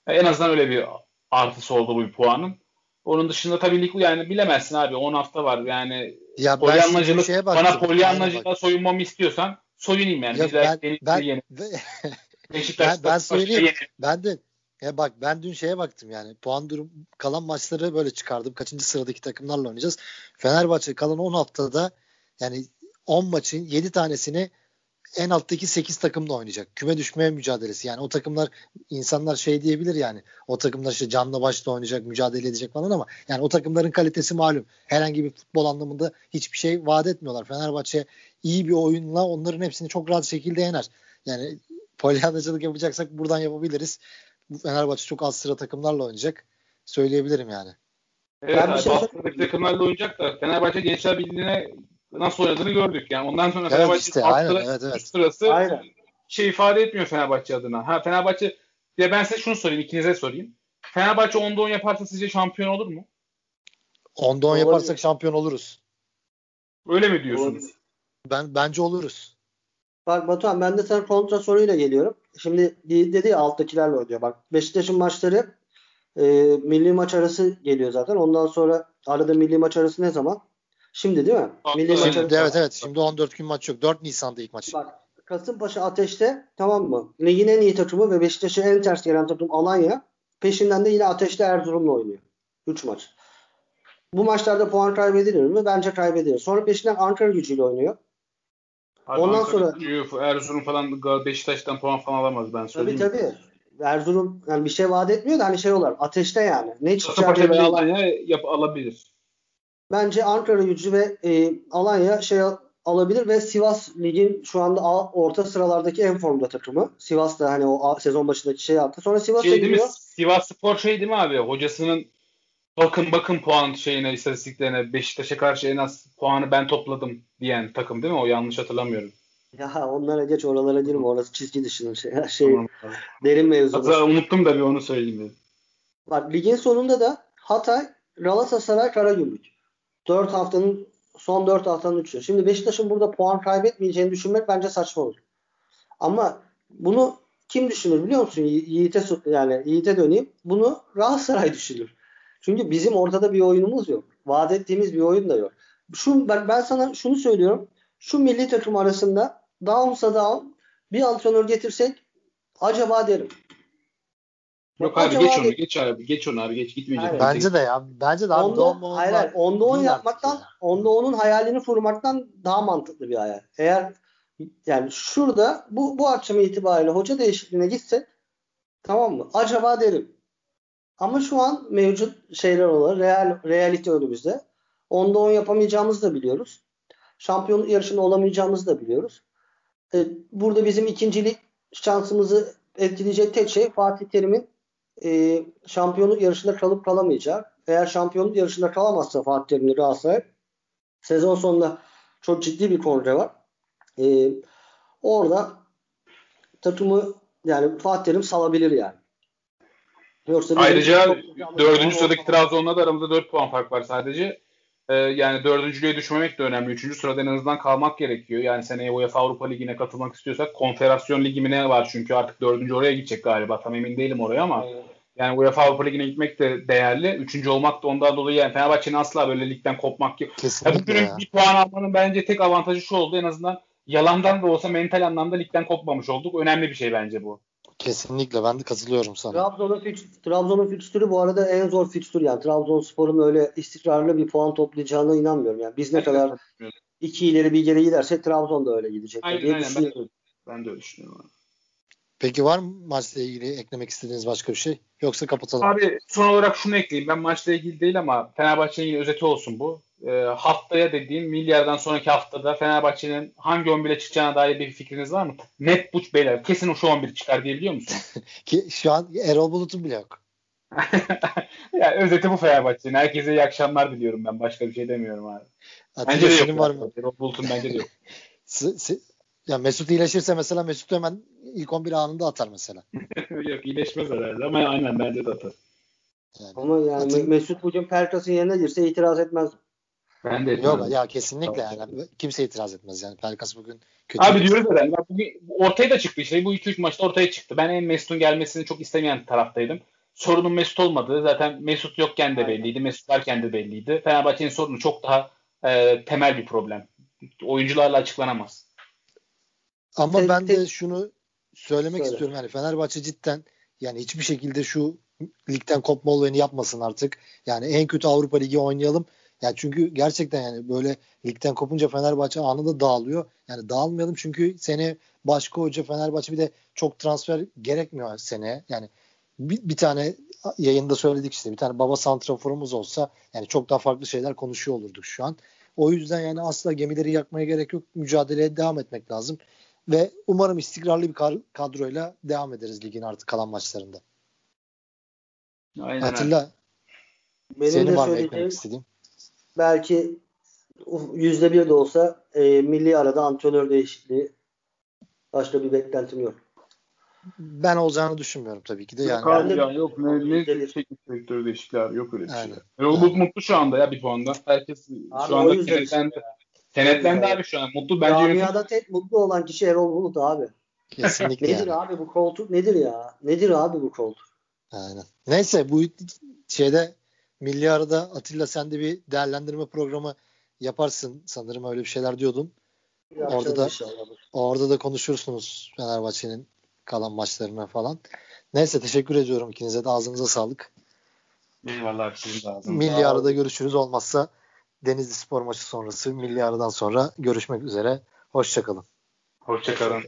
En azından öyle bir artısı oldu bu bir puanın. Onun dışında tabii lig yani bilemezsin abi 10 hafta var yani ya polyanlacılık bana polyanlacılığa soyunmamı istiyorsan soyunayım yani. Yok, ben, ben, Beşiktaş ben, ben söyleyeyim. Ben de ya bak ben dün şeye baktım yani puan durum kalan maçları böyle çıkardım. Kaçıncı sıradaki takımlarla oynayacağız. Fenerbahçe kalan 10 haftada yani 10 maçın 7 tanesini en alttaki 8 takımla oynayacak. Küme düşmeye mücadelesi. Yani o takımlar insanlar şey diyebilir yani. O takımlar işte canla başla oynayacak, mücadele edecek falan ama yani o takımların kalitesi malum. Herhangi bir futbol anlamında hiçbir şey vaat etmiyorlar. Fenerbahçe iyi bir oyunla onların hepsini çok rahat şekilde yener. Yani polyanacılık yapacaksak buradan yapabiliriz. Bu Fenerbahçe çok az sıra takımlarla oynayacak. Söyleyebilirim yani. Evet, ben bir şey takımlarla oynayacak da Fenerbahçe Gençler Birliği'ne nasıl oynadığını gördük. Yani ondan sonra evet, Fenerbahçe işte, aynen, sıra, evet, evet. sırası aynen. şey ifade etmiyor Fenerbahçe adına. Ha Fenerbahçe ya ben size şunu sorayım, ikinize sorayım. Fenerbahçe 10'da 10 yaparsa sizce şampiyon olur mu? 10'da 10 yaparsak şampiyon oluruz. Öyle mi diyorsunuz? Olur. Ben bence oluruz. Bak Batuhan ben de sana kontra soruyla geliyorum. Şimdi dedi ya alttakilerle oynuyor. Bak Beşiktaş'ın maçları e, milli maç arası geliyor zaten. Ondan sonra arada milli maç arası ne zaman? Şimdi değil mi? Milli maç arası. Evet evet. Şimdi 14 gün maç yok. 4 Nisan'da ilk maç. Bak Kasımpaşa Ateş'te tamam mı? Ligin en iyi takımı ve Beşiktaş'a en ters gelen takım Alanya. Peşinden de yine Ateş'te Erzurum'la oynuyor. 3 maç. Bu maçlarda puan kaybedilir mi? Bence kaybedilir. Sonra peşinden Ankara gücüyle oynuyor. Abi Ondan sonra Erzurum falan Beşiktaş'tan puan falan alamaz ben söyleyeyim. Tabii tabii. Erzurum yani bir şey vaat etmiyor da hani şey olur. Ateşte yani. Ne çıkacak bir Alanya yap alabilir. Bence Ankara gücü ve e, Alanya şey alabilir ve Sivas ligin şu anda orta sıralardaki en formda takımı. Sivas da hani o sezon başındaki şey yaptı. Sonra Sivas'a şey gidiyor. Sivas Spor şey değil mi abi? Hocasının bakın bakın puan şeyine istatistiklerine Beşiktaş'a karşı en az puanı ben topladım diyen takım değil mi? O yanlış hatırlamıyorum. Ya onlara geç oralara girme. Orası çizgi dışının şey, şey derin mevzu. Hatta unuttum da bir onu söyleyeyim dedim. Bak ligin sonunda da Hatay, Galatasaray, Karagümrük. 4 haftanın son 4 haftanın 3'ü. Şimdi Beşiktaş'ın burada puan kaybetmeyeceğini düşünmek bence saçma olur. Ama bunu kim düşünür biliyor musun? Yiğit'e yani Yiğit'e döneyim. Bunu Galatasaray düşünür. Çünkü bizim ortada bir oyunumuz yok. Vaat ettiğimiz bir oyun da yok. Şu ben, ben sana şunu söylüyorum. Şu milli takım arasında downsa down bir antrenör getirsek acaba derim. Yok abi geç onu, geç abi, geç onu abi, geç gitmeyecek. Bence de ya, bence de abi onda, doğum hayır, hayır, onda on yapmaktan, ya. onda onun hayalini kurmaktan daha mantıklı bir hayal. Eğer yani şurada bu bu akşam itibariyle hoca değişikliğine gitsek tamam mı? Acaba derim. Ama şu an mevcut şeyler olarak real, realite önümüzde. Onda on yapamayacağımızı da biliyoruz. Şampiyonluk yarışında olamayacağımızı da biliyoruz. E, burada bizim ikincilik şansımızı etkileyecek tek şey Fatih Terim'in e, şampiyonluk yarışında kalıp kalamayacağı. Eğer şampiyonluk yarışında kalamazsa Fatih Terim'le Galatasaray sezon sonunda çok ciddi bir kongre var. E, orada takımı yani Fatih Terim salabilir yani. Yoksa Ayrıca dördüncü sıradaki Trabzon'la da aramızda dört puan fark var sadece. Ee, yani dördüncülüğe düşmemek de önemli. Üçüncü sırada en azından kalmak gerekiyor. Yani seneye UEFA Avrupa Ligi'ne katılmak istiyorsak konfederasyon ligi mi ne var çünkü artık dördüncü oraya gidecek galiba. Tam emin değilim oraya ama Yani UEFA Avrupa Ligi'ne gitmek de değerli. Üçüncü olmak da ondan dolayı yani Fenerbahçe'nin asla böyle ligden kopmak yok. Kesinlikle ya. bir puan almanın bence tek avantajı şu oldu. En azından yalandan da olsa mental anlamda ligden kopmamış olduk. Önemli bir şey bence bu. Kesinlikle ben de katılıyorum sana. Trabzon'un Trabzon'un fikstürü bu arada en zor fikstür yani. Trabzonspor'un öyle istikrarlı bir puan toplayacağına inanmıyorum. Yani biz ne kadar iki ileri bir geri gidersek Trabzon da öyle gidecek Aynen diye aynen ben düşünüyorum. ben de öyle düşünüyorum. abi. Peki var mı maçla ilgili eklemek istediğiniz başka bir şey? Yoksa kapatalım. Abi son olarak şunu ekleyeyim. Ben maçla ilgili değil ama Fenerbahçe'nin özeti olsun bu. Ee, haftaya dediğim milyardan sonraki haftada Fenerbahçe'nin hangi 11'e çıkacağına dair bir fikriniz var mı? Net buç beyler. Kesin o şu 11 çıkar diyebiliyor musun? Ki şu an Erol Bulut'un bile yok. ya özeti bu Fenerbahçe'nin. Herkese iyi akşamlar diliyorum ben. Başka bir şey demiyorum abi. Bence Atilla de yok. senin var mı? Erol Bulut'un bence de yok. Ya Mesut iyileşirse mesela Mesut hemen ilk 11 anında atar mesela. yok iyileşmez herhalde ama aynen bence de atar. Yani. Ama yani Atilla- Mesut bugün Pelkas'ın yerine girse itiraz etmez. Ben de Yok ya kesinlikle yani. Kimse itiraz etmez yani. Pelkas bugün kötü. Abi diyoruz zaten. Bak bugün ortaya da çıktı işte. Bu 2-3 maçta ortaya çıktı. Ben en Mesut'un gelmesini çok istemeyen taraftaydım. Sorunun Mesut olmadığı zaten Mesut yokken de belliydi. Mesut varken de belliydi. Fenerbahçe'nin sorunu çok daha e, temel bir problem. Oyuncularla açıklanamaz. Ama ben de şunu söylemek Söyle. istiyorum. Yani Fenerbahçe cidden yani hiçbir şekilde şu ligden kopma olayını yapmasın artık. Yani en kötü Avrupa Ligi oynayalım. Yani çünkü gerçekten yani böyle ligden kopunca Fenerbahçe anında dağılıyor. Yani dağılmayalım çünkü sene başka hoca Fenerbahçe bir de çok transfer gerekmiyor seneye. Yani bir, bir tane yayında söyledik işte bir tane baba santraforumuz olsa yani çok daha farklı şeyler konuşuyor olurduk şu an. O yüzden yani asla gemileri yakmaya gerek yok. Mücadeleye devam etmek lazım. Ve umarım istikrarlı bir kadroyla devam ederiz ligin artık kalan maçlarında. Aynen öyle. Atilla Benim senin de var mı söyleyeceğim eklemek istediğin? Belki yüzde bir de olsa e, milli arada antrenör değişikliği başka bir beklentim yok. Ben olacağını düşünmüyorum tabii ki de. Yani Yok abi Ben de- ya, yok ne, ne teknik direktör değişikliği abi yok öyle bir şey. Erol Bulut mutlu şu anda ya bir puanda. Herkes Abi şu anda kenetlendi. Kenetlendi abi şu an. Mutlu bence Camiada tek mutlu olan kişi Erol Bulut abi. kesinlikle Nedir yani. abi bu koltuk nedir ya? Nedir abi bu koltuk? Aynen. Neyse bu şeyde milli arada Atilla sen de bir değerlendirme programı yaparsın sanırım öyle bir şeyler diyordun. Yapacağız da- inşallah. Orada da konuşursunuz Fenerbahçe'nin kalan maçlarına falan. Neyse teşekkür ediyorum ikinize de ağzınıza sağlık. Eyvallah sizin de ağzınıza. Milli arada görüşürüz olmazsa Denizli Spor maçı sonrası milli aradan sonra görüşmek üzere. Hoşçakalın. Hoşçakalın.